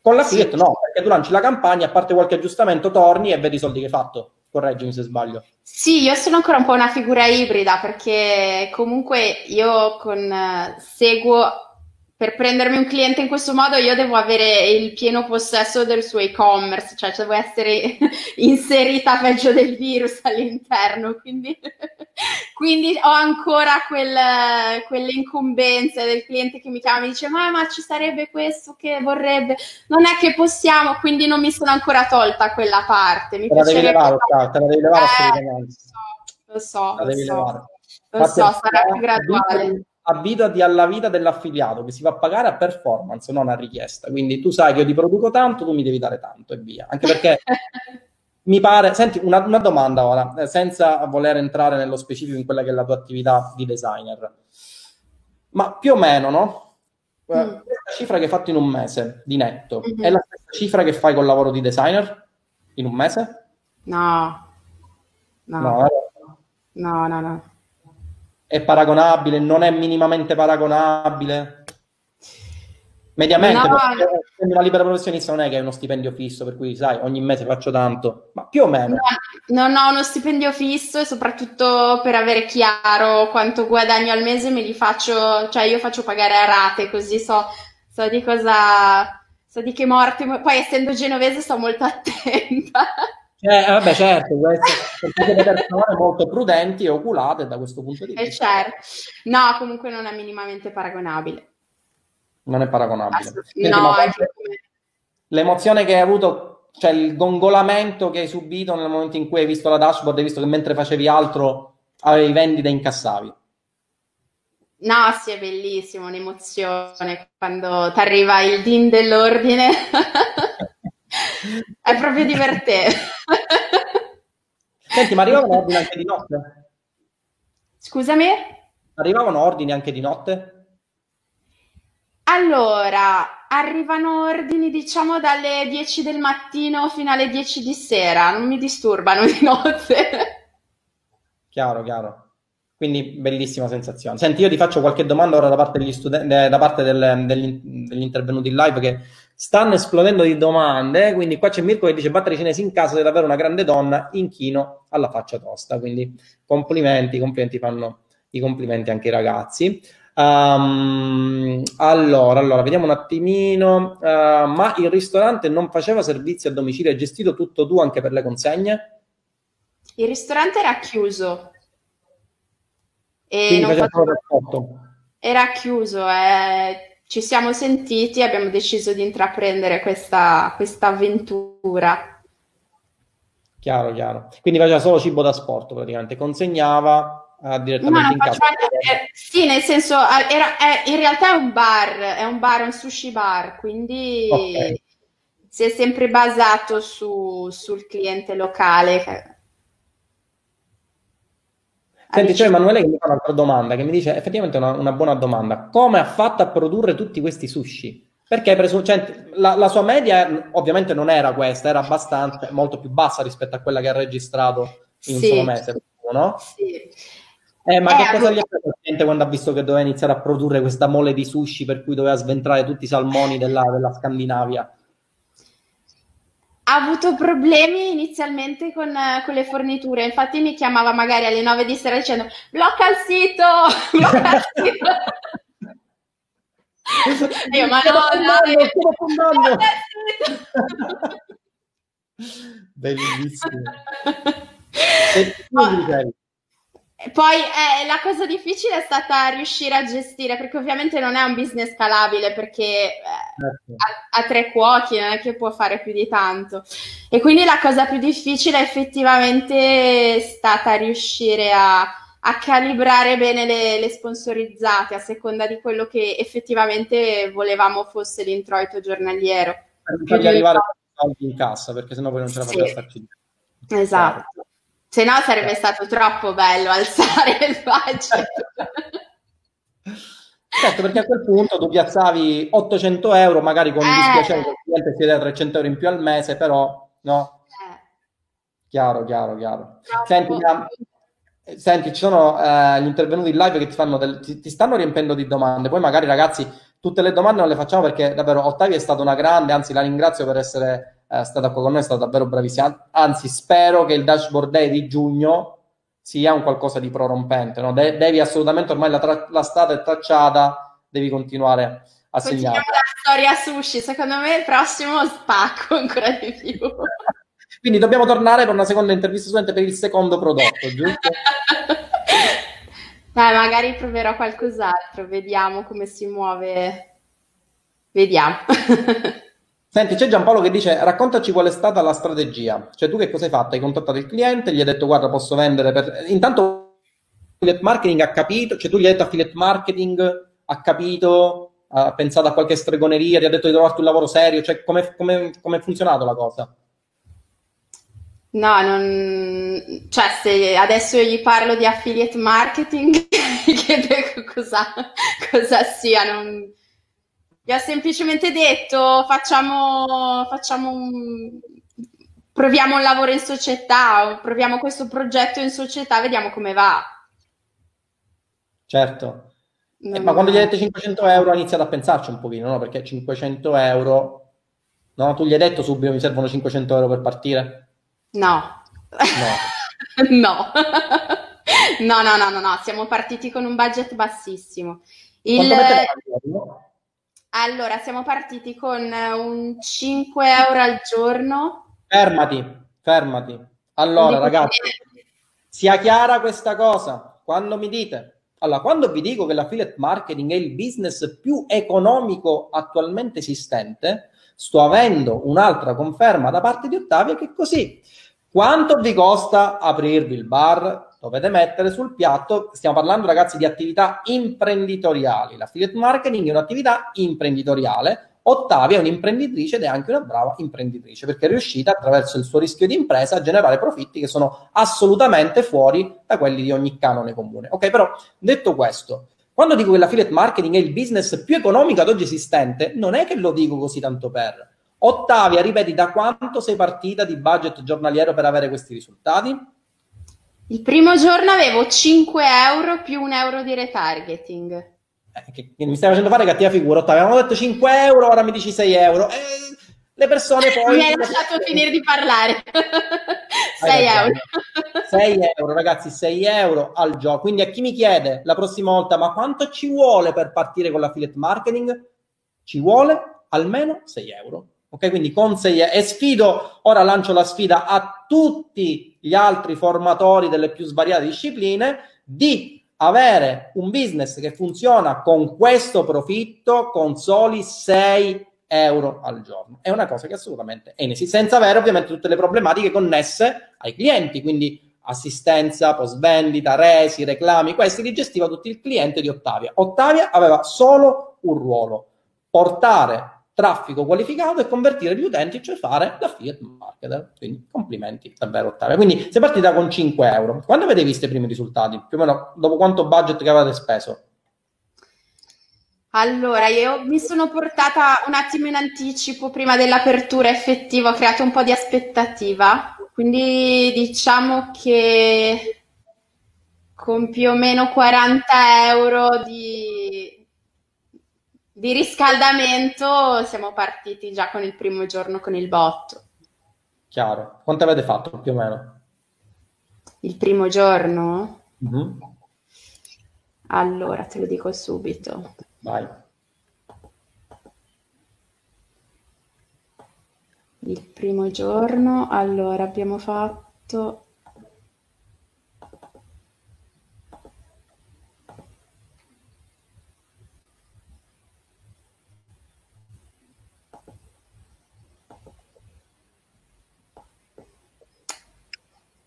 Con l'affiliate sì. no, perché tu lanci la campagna, a parte qualche aggiustamento, torni e vedi i soldi che hai fatto. Correggimi se sbaglio. Sì, io sono ancora un po' una figura ibrida perché comunque io con, uh, seguo per prendermi un cliente in questo modo io devo avere il pieno possesso del suo e-commerce, cioè devo essere (laughs) inserita peggio del virus all'interno, quindi, (laughs) quindi ho ancora quel, quelle incombenze del cliente che mi chiama e mi dice ma, ma ci sarebbe questo che vorrebbe, non è che possiamo, quindi non mi sono ancora tolta quella parte. Mi te la devi levare, te la devi levare eh, assolutamente. Lo so, lo so, lo so, sarà più graduale abituati alla vita dell'affiliato che si fa pagare a performance, non a richiesta. Quindi tu sai che io ti produco tanto, tu mi devi dare tanto e via. Anche perché (laughs) mi pare, senti, una, una, domanda ora, eh, senza voler entrare nello specifico in quella che è la tua attività di designer, ma più o meno, no? Eh, mm. Questa cifra che hai fatto in un mese di netto mm-hmm. è la stessa cifra che fai col lavoro di designer in un mese? No, no, no, no, no. no. È paragonabile? Non è minimamente paragonabile? Mediamente, no, una libera professionista non è che è uno stipendio fisso, per cui sai, ogni mese faccio tanto, ma più o meno. No, non ho uno stipendio fisso e soprattutto per avere chiaro quanto guadagno al mese me li faccio, cioè io faccio pagare a rate, così so, so di cosa, so di che morte, poi essendo genovese sto molto (laughs) attenta. Eh, vabbè, certo, queste (laughs) persone molto prudenti e oculate da questo punto di vista. Eh, certo. No, comunque non è minimamente paragonabile non è paragonabile. No, anche... L'emozione che hai avuto, cioè il gongolamento che hai subito nel momento in cui hai visto la dashboard, hai visto che mentre facevi altro avevi vendite e incassavi. No, sì, è bellissimo, un'emozione quando ti arriva il DIN dell'ordine. (laughs) è proprio divertente. (laughs) Senti, ma arrivavano ordini anche di notte? Scusami? Arrivavano ordini anche di notte? Allora, arrivano ordini diciamo dalle 10 del mattino fino alle 10 di sera, non mi disturbano di notte. Chiaro, chiaro. Quindi bellissima sensazione. Senti, io ti faccio qualche domanda ora da parte degli studenti, da parte del, degli, degli, intervenuti in live che stanno esplodendo di domande. Quindi qua c'è Mirko che dice battere cinesi in casa, sei davvero una grande donna, inchino alla faccia tosta. Quindi complimenti, complimenti fanno i complimenti anche i ragazzi. Um, allora, allora, vediamo un attimino. Uh, ma il ristorante non faceva servizi a domicilio, hai gestito tutto tu anche per le consegne? Il ristorante era chiuso. E non faceva... Era chiuso, eh. Ci siamo sentiti e abbiamo deciso di intraprendere questa, questa avventura. Chiaro, chiaro. Quindi faceva solo cibo da sport praticamente, consegnava uh, direttamente in casa. Eh, sì, nel senso, era, è, in realtà è un bar, è un bar, un sushi bar, quindi okay. si è sempre basato su, sul cliente locale. Senti, c'è Emanuele che mi fa un'altra domanda, che mi dice effettivamente una, una buona domanda. Come ha fatto a produrre tutti questi sushi? Perché presu- cioè, la, la, sua media ovviamente non era questa, era abbastanza molto più bassa rispetto a quella che ha registrato in sì. un solo mese, no? Sì. Eh, ma eh, che cosa gli è fatto quando ha visto che doveva iniziare a produrre questa mole di sushi per cui doveva sventrare tutti i salmoni della, della Scandinavia? Ha avuto problemi inizialmente con, con, le forniture, infatti mi chiamava magari alle 9 di sera dicendo blocca il sito, (laughs) blocca il sito. (laughs) Io, ma no, no, Bellissimo. (laughs) E, poi eh, la cosa difficile è stata riuscire a gestire, perché ovviamente non è un business scalabile, perché eh, certo. ha, ha, tre cuochi, non è che può fare più di tanto. E quindi la cosa più difficile effettivamente è stata riuscire a, a calibrare bene le, le, sponsorizzate a seconda di quello che effettivamente volevamo fosse l'introito giornaliero. Per fargli arrivare soldi in cassa, perché sennò poi non ce la faceva sì. starci. Esatto. Se no sarebbe stato troppo bello alzare il budget. Certo, perché a quel punto tu piazzavi 800 euro, magari con eh. dispiacere che il cliente si dà 300 euro in più al mese, però no. Eh. Chiaro, chiaro, chiaro. Senti, ma, senti, ci sono eh, gli intervenuti in live che ti, fanno del, ti, ti, stanno riempendo di domande. Poi magari ragazzi, tutte le domande non le facciamo perché davvero Ottavia è stata una grande, anzi la ringrazio per essere è stata qua con noi, è stata davvero bravissima. Anzi, spero che il dashboard day di giugno sia un qualcosa di prorompente. No? De- devi assolutamente, ormai la, tra- la strada è tracciata, devi continuare a segnare. la storia sushi, secondo me il prossimo spacco ancora di più. (laughs) Quindi dobbiamo tornare per una seconda intervista studente per il secondo prodotto, giusto? (laughs) Dai, magari proverò qualcos'altro, vediamo come si muove. Vediamo. (laughs) Senti, c'è Giampaolo che dice: raccontaci qual è stata la strategia. Cioè, tu che cosa hai fatto? Hai contattato il cliente, gli hai detto: guarda, posso vendere per. Intanto, affiliate marketing ha capito, cioè, tu gli hai detto affiliate marketing, ha capito, ha pensato a qualche stregoneria, ti ha detto di trovarti un lavoro serio. Cioè, come è funzionato la cosa? No, non... cioè se adesso gli parlo di affiliate marketing, (laughs) mi chiede cosa, cosa sia. Non... Gli ho semplicemente detto facciamo, facciamo un... proviamo un lavoro in società, proviamo questo progetto in società, vediamo come va. Certo. Eh, ma quando gli hai detto 500 euro ha iniziato a pensarci un pochino, no? Perché 500 euro... No, tu gli hai detto subito mi servono 500 euro per partire? No. No. (laughs) no. (laughs) no, no, no, no, no, siamo partiti con un budget bassissimo. Il... Allora, siamo partiti con un 5 euro al giorno. Fermati, fermati. Allora, ragazzi, sia chiara questa cosa. Quando mi dite, allora, quando vi dico che l'affiliate marketing è il business più economico attualmente esistente, sto avendo un'altra conferma da parte di Ottavia che è così. Quanto vi costa aprirvi il bar? Dovete mettere sul piatto, stiamo parlando ragazzi di attività imprenditoriali. L'affiliate marketing è un'attività imprenditoriale. Ottavia è un'imprenditrice ed è anche una brava imprenditrice perché è riuscita attraverso il suo rischio di impresa a generare profitti che sono assolutamente fuori da quelli di ogni canone comune. Ok, però detto questo, quando dico che l'affiliate marketing è il business più economico ad oggi esistente, non è che lo dico così tanto per Ottavia, ripeti, da quanto sei partita di budget giornaliero per avere questi risultati? Il primo giorno avevo 5 euro più un euro di retargeting. Eh, che, che mi stai facendo fare cattiva figura, Ottavia. Avevamo detto 5 euro, ora mi dici 6 euro. Eh, le persone poi... mi hai lasciato finire di parlare. (laughs) 6 euro. 6 euro, ragazzi, 6 euro al gioco. Quindi a chi mi chiede la prossima volta, ma quanto ci vuole per partire con l'affiliate marketing? Ci vuole almeno 6 euro. Ok, quindi con 6 e sfido, ora lancio la sfida a tutti gli altri formatori delle più svariate discipline di avere un business che funziona con questo profitto con soli 6 euro al giorno. È una cosa che assolutamente è inesistente, senza avere ovviamente tutte le problematiche connesse ai clienti, quindi assistenza, post vendita, resi, reclami, questi li gestiva tutti il cliente di Ottavia. Ottavia aveva solo un ruolo, portare traffico qualificato e convertire gli utenti, cioè fare l'affiliate marketer. Quindi complimenti, davvero Ottavia. Quindi sei partita con 5 euro. Quando avete visto i primi risultati? Più o meno dopo quanto budget che avete speso? Allora, io mi sono portata un attimo in anticipo prima dell'apertura effettiva, ho creato un po' di aspettativa, quindi diciamo che con più o meno 40 euro di, di riscaldamento siamo partiti già con il primo giorno con il botto. Chiaro. Quanto avete fatto più o meno? Il primo giorno? Mm-hmm. Allora, te lo dico subito. Vai. Il primo giorno, allora abbiamo fatto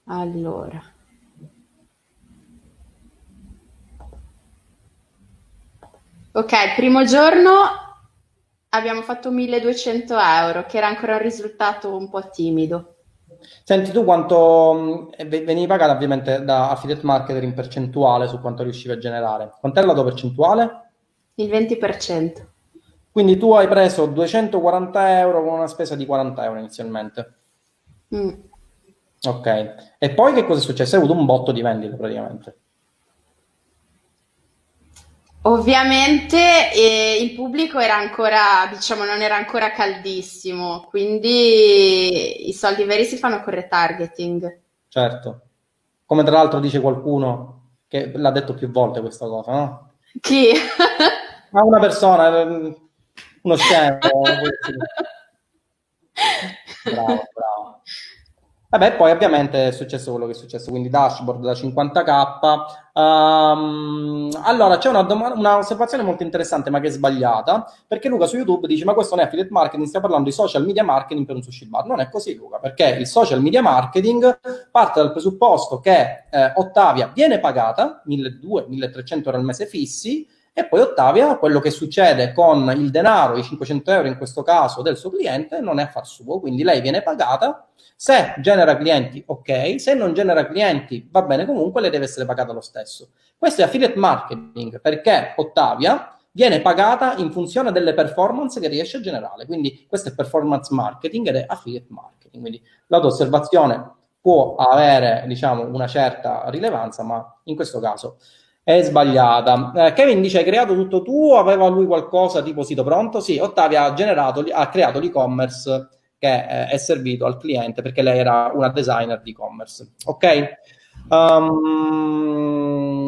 Allora. Ok, il primo giorno abbiamo fatto 1200 euro, che era ancora un risultato un po' timido. Senti, tu quanto mm, venivi pagata ovviamente da affiliate marketer in percentuale su quanto riuscivi a generare? Quant'è la tua percentuale? Il 20%. Quindi tu hai preso 240 euro con una spesa di 40 euro inizialmente. Mm. Ok, e poi che cosa è successo? Hai avuto un botto di vendite praticamente. Ovviamente eh, il pubblico era ancora, diciamo, non era ancora caldissimo, quindi i soldi veri si fanno con retargeting. Certo, come tra l'altro dice qualcuno che l'ha detto più volte questa cosa, no? Chi? Ma (laughs) una persona, ehm, uno scemo. (laughs) bravo, bravo. Vabbè, poi ovviamente è successo quello che è successo, quindi dashboard da 50k. Um, ehm, allora, c'è una, dom- una, osservazione molto interessante, ma che è sbagliata, perché Luca su YouTube dice: Ma questo non è affiliate marketing, stiamo parlando di social media marketing per un sushi bar. Non è così, Luca, perché il social media marketing parte dal presupposto che eh, Ottavia viene pagata 1200-1300 euro al mese fissi e poi Ottavia, quello che succede con il denaro, i 500 euro in questo caso del suo cliente, non è affar suo, quindi lei viene pagata, se genera clienti ok, se non genera clienti va bene comunque, le deve essere pagata lo stesso. Questo è affiliate marketing perché Ottavia viene pagata in funzione delle performance che riesce a generare, quindi questo è performance marketing ed è affiliate marketing, quindi la tua osservazione può avere diciamo una certa rilevanza, ma in questo caso è sbagliata. Eh, Kevin dice: Hai creato tutto tu? Aveva lui qualcosa tipo sito pronto? Sì, Ottavia ha, generato, ha creato l'e-commerce che eh, è servito al cliente perché lei era una designer di e-commerce. Ok? Um,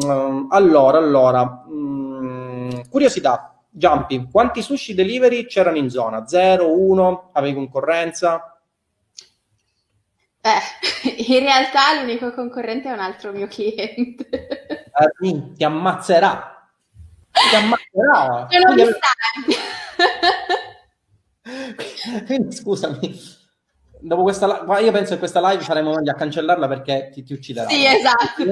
allora, allora, um, curiosità, Jumpy, quanti sushi delivery c'erano in zona? 0, 1, avevi concorrenza? Eh, (laughs) in realtà l'unico concorrente è un altro mio cliente. Eh, ti ammazzerà. Ti ammazzerà. Sono Quindi, (laughs) Quindi scusami, dopo questa io penso che questa live faremo meglio a cancellarla perché ti, ti ucciderà. Sì, esatto.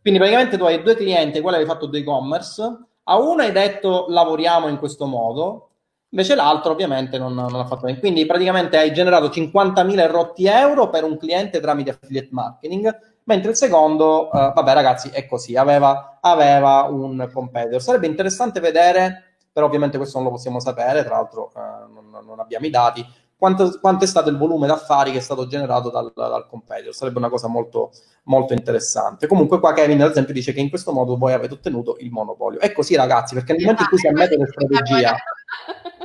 Quindi praticamente tu hai due clienti ai quali hai fatto due e-commerce, a uno hai detto lavoriamo in questo modo, Invece l'altro ovviamente non, non ha fatto bene. Quindi praticamente hai generato 50.000 rotti euro per un cliente tramite affiliate marketing, mentre il secondo, uh, vabbè ragazzi, è così, aveva, aveva, un competitor. Sarebbe interessante vedere, però ovviamente questo non lo possiamo sapere, tra l'altro uh, non, non, abbiamo i dati, quanto, quanto, è stato il volume d'affari che è stato generato dal, dal competitor. Sarebbe una cosa molto, molto interessante. Comunque qua Kevin ad esempio dice che in questo modo voi avete ottenuto il monopolio. È così ragazzi, perché nel momento in cui si ammette la strategia (laughs)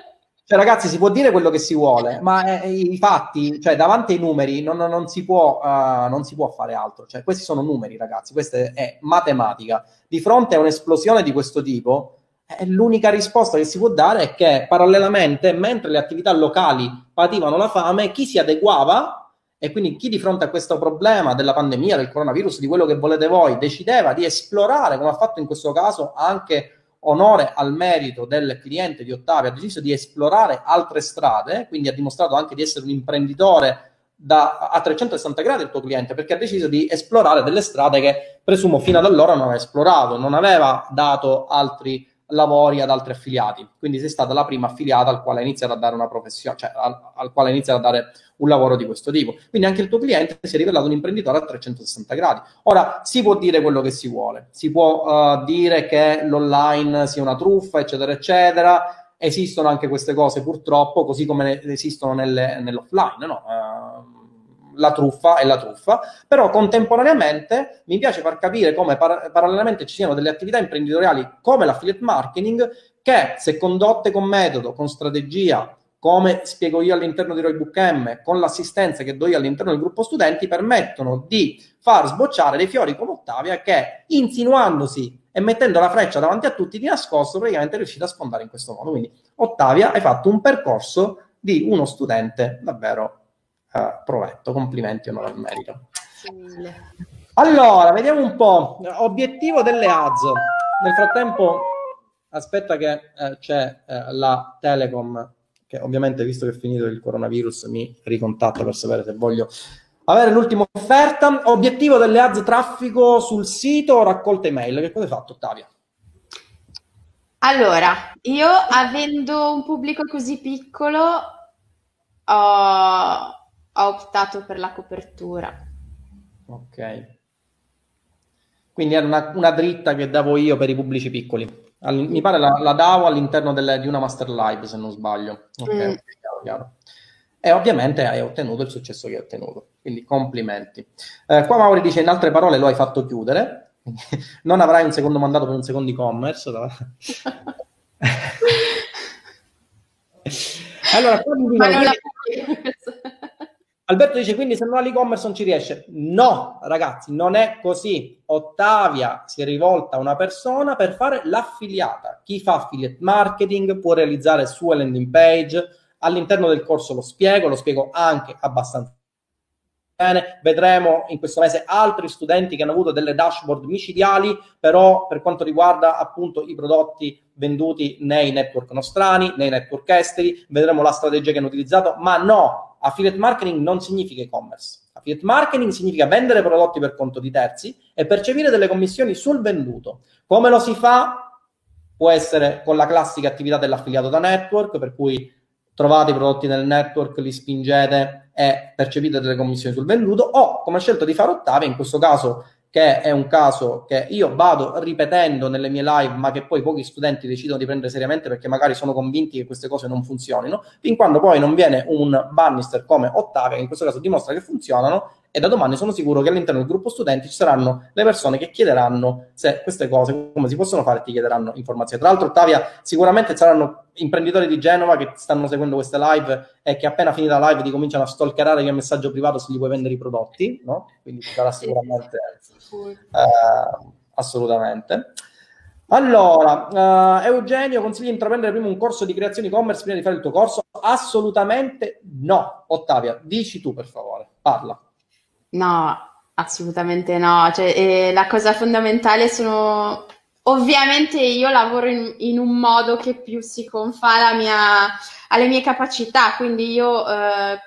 cioè, ragazzi, si può dire quello che si vuole, ma eh, i fatti, cioè, davanti ai numeri non, non, si può, uh, non, si può, fare altro. Cioè, questi sono numeri, ragazzi, questa è matematica. Di fronte a un'esplosione di questo tipo, eh, l'unica risposta che si può dare è che, parallelamente, mentre le attività locali pativano la fame, chi si adeguava e quindi chi di fronte a questo problema della pandemia, del coronavirus, di quello che volete voi, decideva di esplorare, come ha fatto in questo caso anche onore al merito del cliente di Ottavia, ha deciso di esplorare altre strade, quindi ha dimostrato anche di essere un imprenditore da, a 360 gradi il tuo cliente, perché ha deciso di esplorare delle strade che presumo fino ad allora non aveva esplorato, non aveva dato altri lavori ad altri affiliati. Quindi sei stata la prima affiliata al quale ha iniziato a dare una professione, cioè al, al quale ha iniziato a dare un lavoro di questo tipo. Quindi anche il tuo cliente si è rivelato un imprenditore a 360 gradi. Ora si può dire quello che si vuole, si può uh, dire che l'online sia una truffa, eccetera, eccetera. Esistono anche queste cose purtroppo, così come esistono nelle, nell'offline, no? Uh, la truffa è la truffa, però contemporaneamente mi piace far capire come par- parallelamente ci siano delle attività imprenditoriali come l'affiliate marketing che se condotte con metodo, con strategia, come spiego io all'interno di Roybook M, con l'assistenza che do io all'interno del gruppo studenti, permettono di far sbocciare dei fiori come Ottavia che insinuandosi e mettendo la freccia davanti a tutti di nascosto praticamente è riuscita a sfondare in questo modo. Quindi Ottavia hai fatto un percorso di uno studente davvero uh, provetto. Complimenti, onore al merito. Allora, vediamo un po'. Obiettivo delle ads. Nel frattempo, aspetta che eh, c'è eh, la Telecom, che ovviamente, visto che è finito il coronavirus, mi ricontatta per sapere se voglio avere l'ultima offerta. Obiettivo delle ads traffico sul sito o raccolta email. Che cosa hai fatto, Ottavia? Allora, io avendo un pubblico così piccolo, ho ho optato per la copertura. Ok. Quindi era una, una dritta che davo io per i pubblici piccoli. All, mi pare la, la davo all'interno delle, di una master live, se non sbaglio. Ok, mm. chiaro, chiaro. E ovviamente hai ottenuto il successo che hai ottenuto. Quindi complimenti. Eh, qua Mauri dice, in altre parole, lo hai fatto chiudere. (laughs) non avrai un secondo mandato per un secondo e-commerce. (laughs) allora, qua mi dico, (laughs) Alberto dice quindi se non ha l'e-commerce non ci riesce. No, ragazzi, non è così. Ottavia si è rivolta a una persona per fare l'affiliata. Chi fa affiliate marketing può realizzare suo landing page. All'interno del corso lo spiego, lo spiego anche abbastanza bene. Vedremo in questo mese altri studenti che hanno avuto delle dashboard micidiali, però per quanto riguarda appunto i prodotti venduti nei network nostrani, nei network esteri, vedremo la strategia che hanno utilizzato, ma no, affiliate marketing non significa e-commerce. Affiliate marketing significa vendere prodotti per conto di terzi e percepire delle commissioni sul venduto. Come lo si fa? può essere con la classica attività dell'affiliato da network, per cui trovate i prodotti nel network, li spingete e percepite delle commissioni sul venduto, o come ha scelto di fare Ottavia, in questo caso che è un caso che io vado ripetendo nelle mie live, ma che poi pochi studenti decidono di prendere seriamente perché magari sono convinti che queste cose non funzionino, fin quando poi non viene un bannister come Ottavia, che in questo caso dimostra che funzionano, e da domani sono sicuro che all'interno del gruppo studenti ci saranno le persone che chiederanno se queste cose come si possono fare ti chiederanno informazioni. Tra l'altro, Ottavia, sicuramente saranno imprenditori di Genova che stanno seguendo queste live e che appena finita la live ti cominciano a stalkerare il messaggio privato se gli puoi vendere i prodotti, no? Quindi ci sarà sicuramente eh, assolutamente. Allora, uh, Eugenio, consigli di intraprendere prima un corso di creazione e-commerce prima di fare il tuo corso? Assolutamente no. Ottavia, dici tu per favore, parla. No, assolutamente no. Cioè, eh, la cosa fondamentale sono... Ovviamente io lavoro in, in un modo che più si confà mia, alle mie capacità, quindi io eh,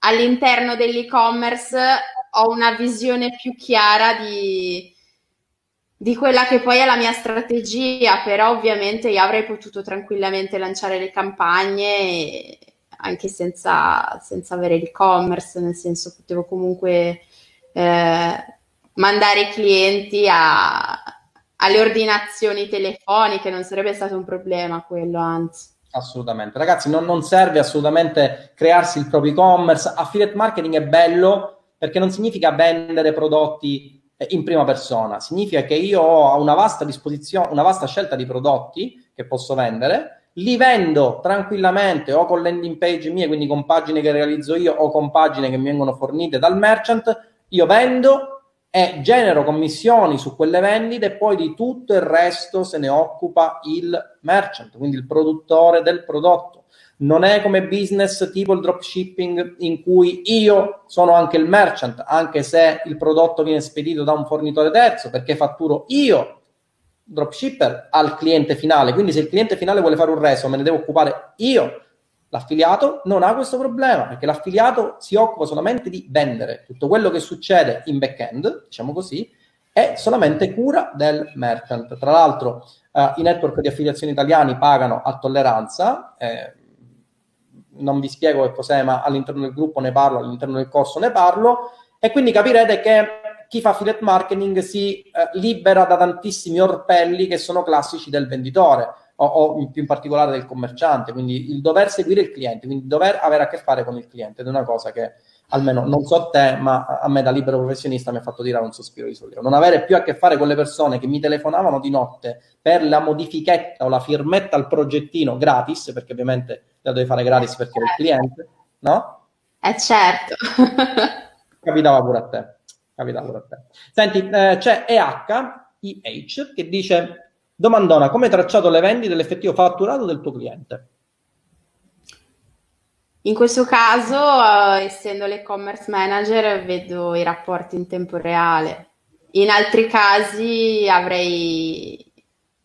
all'interno dell'e-commerce ho una visione più chiara di, di quella che poi è la mia strategia, però ovviamente io avrei potuto tranquillamente lanciare le campagne e, anche senza, senza avere l'e-commerce, nel senso potevo comunque eh, mandare i clienti a, alle ordinazioni telefoniche, non sarebbe stato un problema quello, anzi. Assolutamente. Ragazzi, non, non serve assolutamente crearsi il proprio e-commerce. Affiliate marketing è bello perché non significa vendere prodotti eh, in prima persona, significa che io ho una vasta disposizione, una vasta scelta di prodotti che posso vendere li vendo tranquillamente o con landing page mie, quindi con pagine che realizzo io o con pagine che mi vengono fornite dal merchant, io vendo e genero commissioni su quelle vendite e poi di tutto il resto se ne occupa il merchant, quindi il produttore del prodotto. Non è come business tipo il dropshipping in cui io sono anche il merchant, anche se il prodotto viene spedito da un fornitore terzo, perché fatturo io dropshipper al cliente finale. Quindi se il cliente finale vuole fare un reso, me ne devo occupare io. L'affiliato non ha questo problema perché l'affiliato si occupa solamente di vendere. Tutto quello che succede in back-end, diciamo così, è solamente cura del merchant. Tra l'altro, eh, i network di affiliazione italiani pagano a tolleranza. Eh, non vi spiego che cos'è, ma all'interno del gruppo ne parlo, all'interno del corso ne parlo. E quindi capirete che chi fa affiliate marketing si eh, libera da tantissimi orpelli che sono classici del venditore o, o, più in particolare del commerciante, quindi il dover seguire il cliente, quindi dover avere a che fare con il cliente ed è una cosa che almeno non so te, ma a me da libero professionista mi ha fatto tirare un sospiro di sollievo. Non avere più a che fare con le persone che mi telefonavano di notte per la modifichetta o la firmetta al progettino gratis, perché ovviamente la devi fare gratis perché è il cliente, no? Eh certo. (laughs) Capitava pure a te capita pure a te. Senti, eh, c'è EH, EH che dice domandona come hai tracciato le vendite dell'effettivo fatturato del tuo cliente? In questo caso, uh, essendo l'e-commerce manager, vedo i rapporti in tempo reale. In altri casi avrei,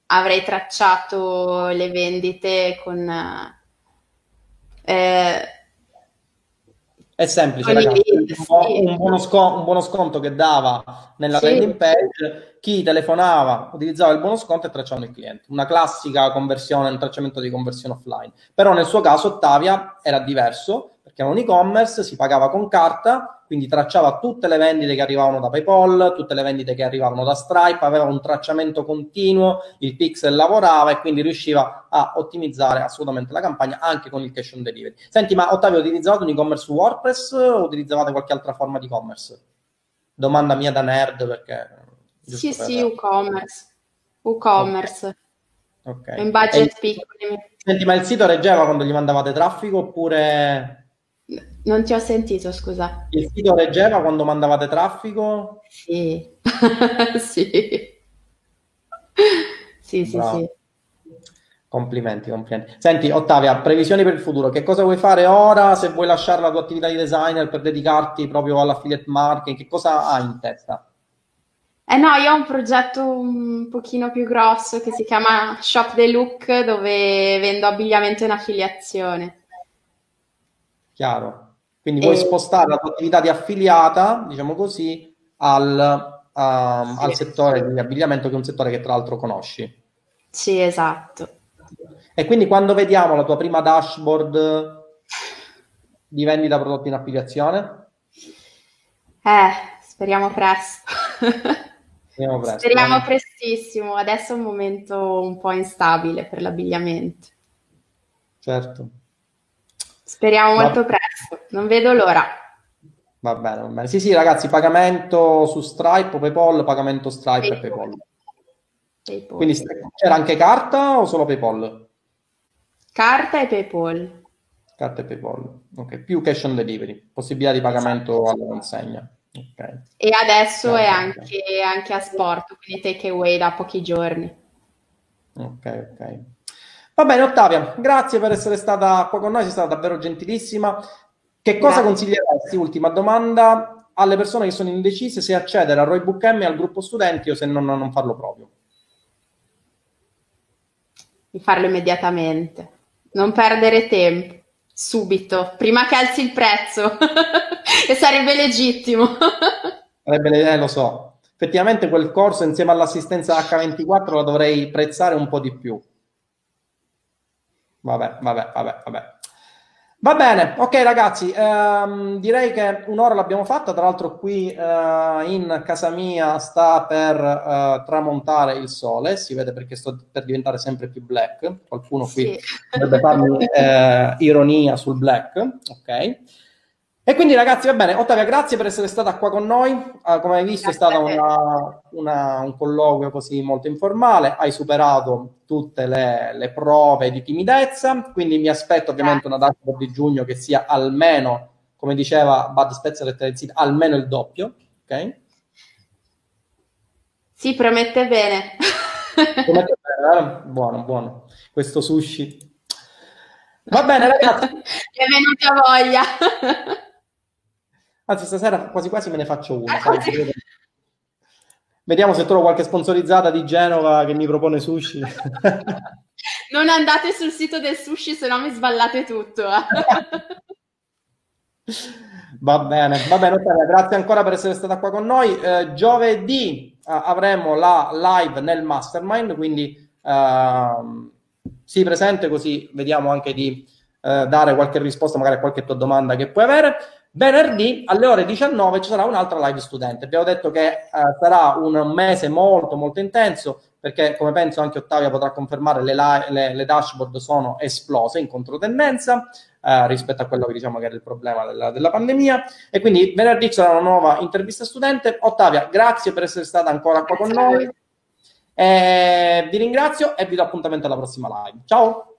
avrei tracciato le vendite con... Eh, è semplice, ragazzi. Un, buono scon- un, buono sconto che dava nella sì. landing page, chi telefonava utilizzava il buono sconto e tracciava il cliente. Una classica conversione, un tracciamento di conversione offline. Però nel suo caso Ottavia era diverso perché era un e-commerce, si pagava con carta quindi tracciava tutte le vendite che arrivavano da PayPal, tutte le vendite che arrivavano da Stripe, aveva un tracciamento continuo, il pixel lavorava e quindi riusciva a ottimizzare assolutamente la campagna anche con il cash on delivery. Senti, ma Ottavio, utilizzavate un e-commerce su WordPress o utilizzavate qualche altra forma di e-commerce? Domanda mia da nerd perché... Sì, sì, e-commerce. e-commerce. Ok. In budget piccoli. Senti, ma il sito reggeva quando gli mandavate traffico oppure non ti ho sentito, scusa. Il sito reggeva quando mandavate traffico? Sì, (laughs) sì. Sì, sì, sì. Complimenti, complimenti. Senti, Ottavia, previsioni per il futuro. Che cosa vuoi fare ora? Se vuoi lasciare la tua attività di designer per dedicarti proprio all'affiliate marketing, che cosa hai in testa? Eh no, io ho un progetto un pochino più grosso che si chiama Shop the Look, dove vendo abbigliamento in affiliazione. Chiaro. Quindi vuoi spostare la tua attività di affiliata, diciamo così, al, um, sì. al settore di abbigliamento, che è un settore che tra l'altro conosci. Sì, esatto. E quindi quando vediamo la tua prima dashboard di vendita prodotti in applicazione? Eh, speriamo presto. Speriamo, presto, speriamo prestissimo. Adesso è un momento un po' instabile per l'abbigliamento. Certo. Speriamo Va... molto presto, non vedo l'ora. Va bene, va bene. Sì, sì, ragazzi, pagamento su Stripe, PayPal, pagamento Stripe PayPal. e PayPal. PayPal. Quindi c'era anche carta o solo PayPal? Carta e PayPal. Carta e PayPal. Ok, più cash on delivery, possibilità di pagamento esatto. alla consegna. Okay. E adesso è anche, anche, a sport, quindi take away da pochi giorni. Ok, ok. Va bene, Ottavia, grazie per essere stata qua con noi, sei stata davvero gentilissima. Che cosa grazie. consiglieresti, ultima domanda, alle persone che sono indecise se accedere a Roybook M al gruppo studenti o se non, non farlo proprio? Di farlo immediatamente, non perdere tempo subito, prima che alzi il prezzo, che (laughs) sarebbe legittimo. (laughs) sarebbe, eh, lo so. Effettivamente quel corso insieme all'assistenza H24 lo dovrei prezzare un po' di più. Vabbè, vabbè, vabbè, vabbè. Va bene, ok ragazzi, ehm, direi che un'ora l'abbiamo fatta, tra l'altro qui eh, in casa mia sta per eh, tramontare il sole, si vede perché sto per diventare sempre più black, qualcuno qui sì. dovrebbe farmi eh, ironia sul black, ok? E quindi ragazzi, va bene, Ottavia, grazie per essere stata qua con noi. Uh, come hai visto grazie è stato una, una, un colloquio così molto informale, hai superato tutte le, le prove di timidezza, quindi mi aspetto ovviamente una data di giugno che sia almeno, come diceva Bud Spezzer e Telezit, almeno il doppio, ok? Sì, promette bene. promette bene, eh? buono, buono. Questo sushi. Va bene ragazzi. Mi è venuta voglia. Anzi, stasera quasi quasi me ne faccio una. Eh, Vediamo se trovo qualche sponsorizzata di Genova che mi propone sushi. (laughs) non andate sul sito del sushi, se no mi sballate tutto. Eh. (laughs) Va bene, va bene, Ottavia, grazie ancora per essere stata qua con noi. Eh, giovedì eh, avremo la live nel mastermind, quindi eh, sii presente così vediamo anche di eh, dare qualche risposta magari a qualche tua domanda che puoi avere. Venerdì alle ore 19 ci sarà un'altra live studente. Abbiamo detto che eh, sarà un mese molto molto intenso perché come penso anche Ottavia potrà confermare le, le, le dashboard sono esplose in controtendenza eh, rispetto a quello che diciamo che era il problema della, della pandemia e quindi venerdì ci sarà una nuova intervista studente. Ottavia, grazie per essere stata ancora qua con noi. Eh, vi ringrazio e vi do appuntamento alla prossima live. Ciao!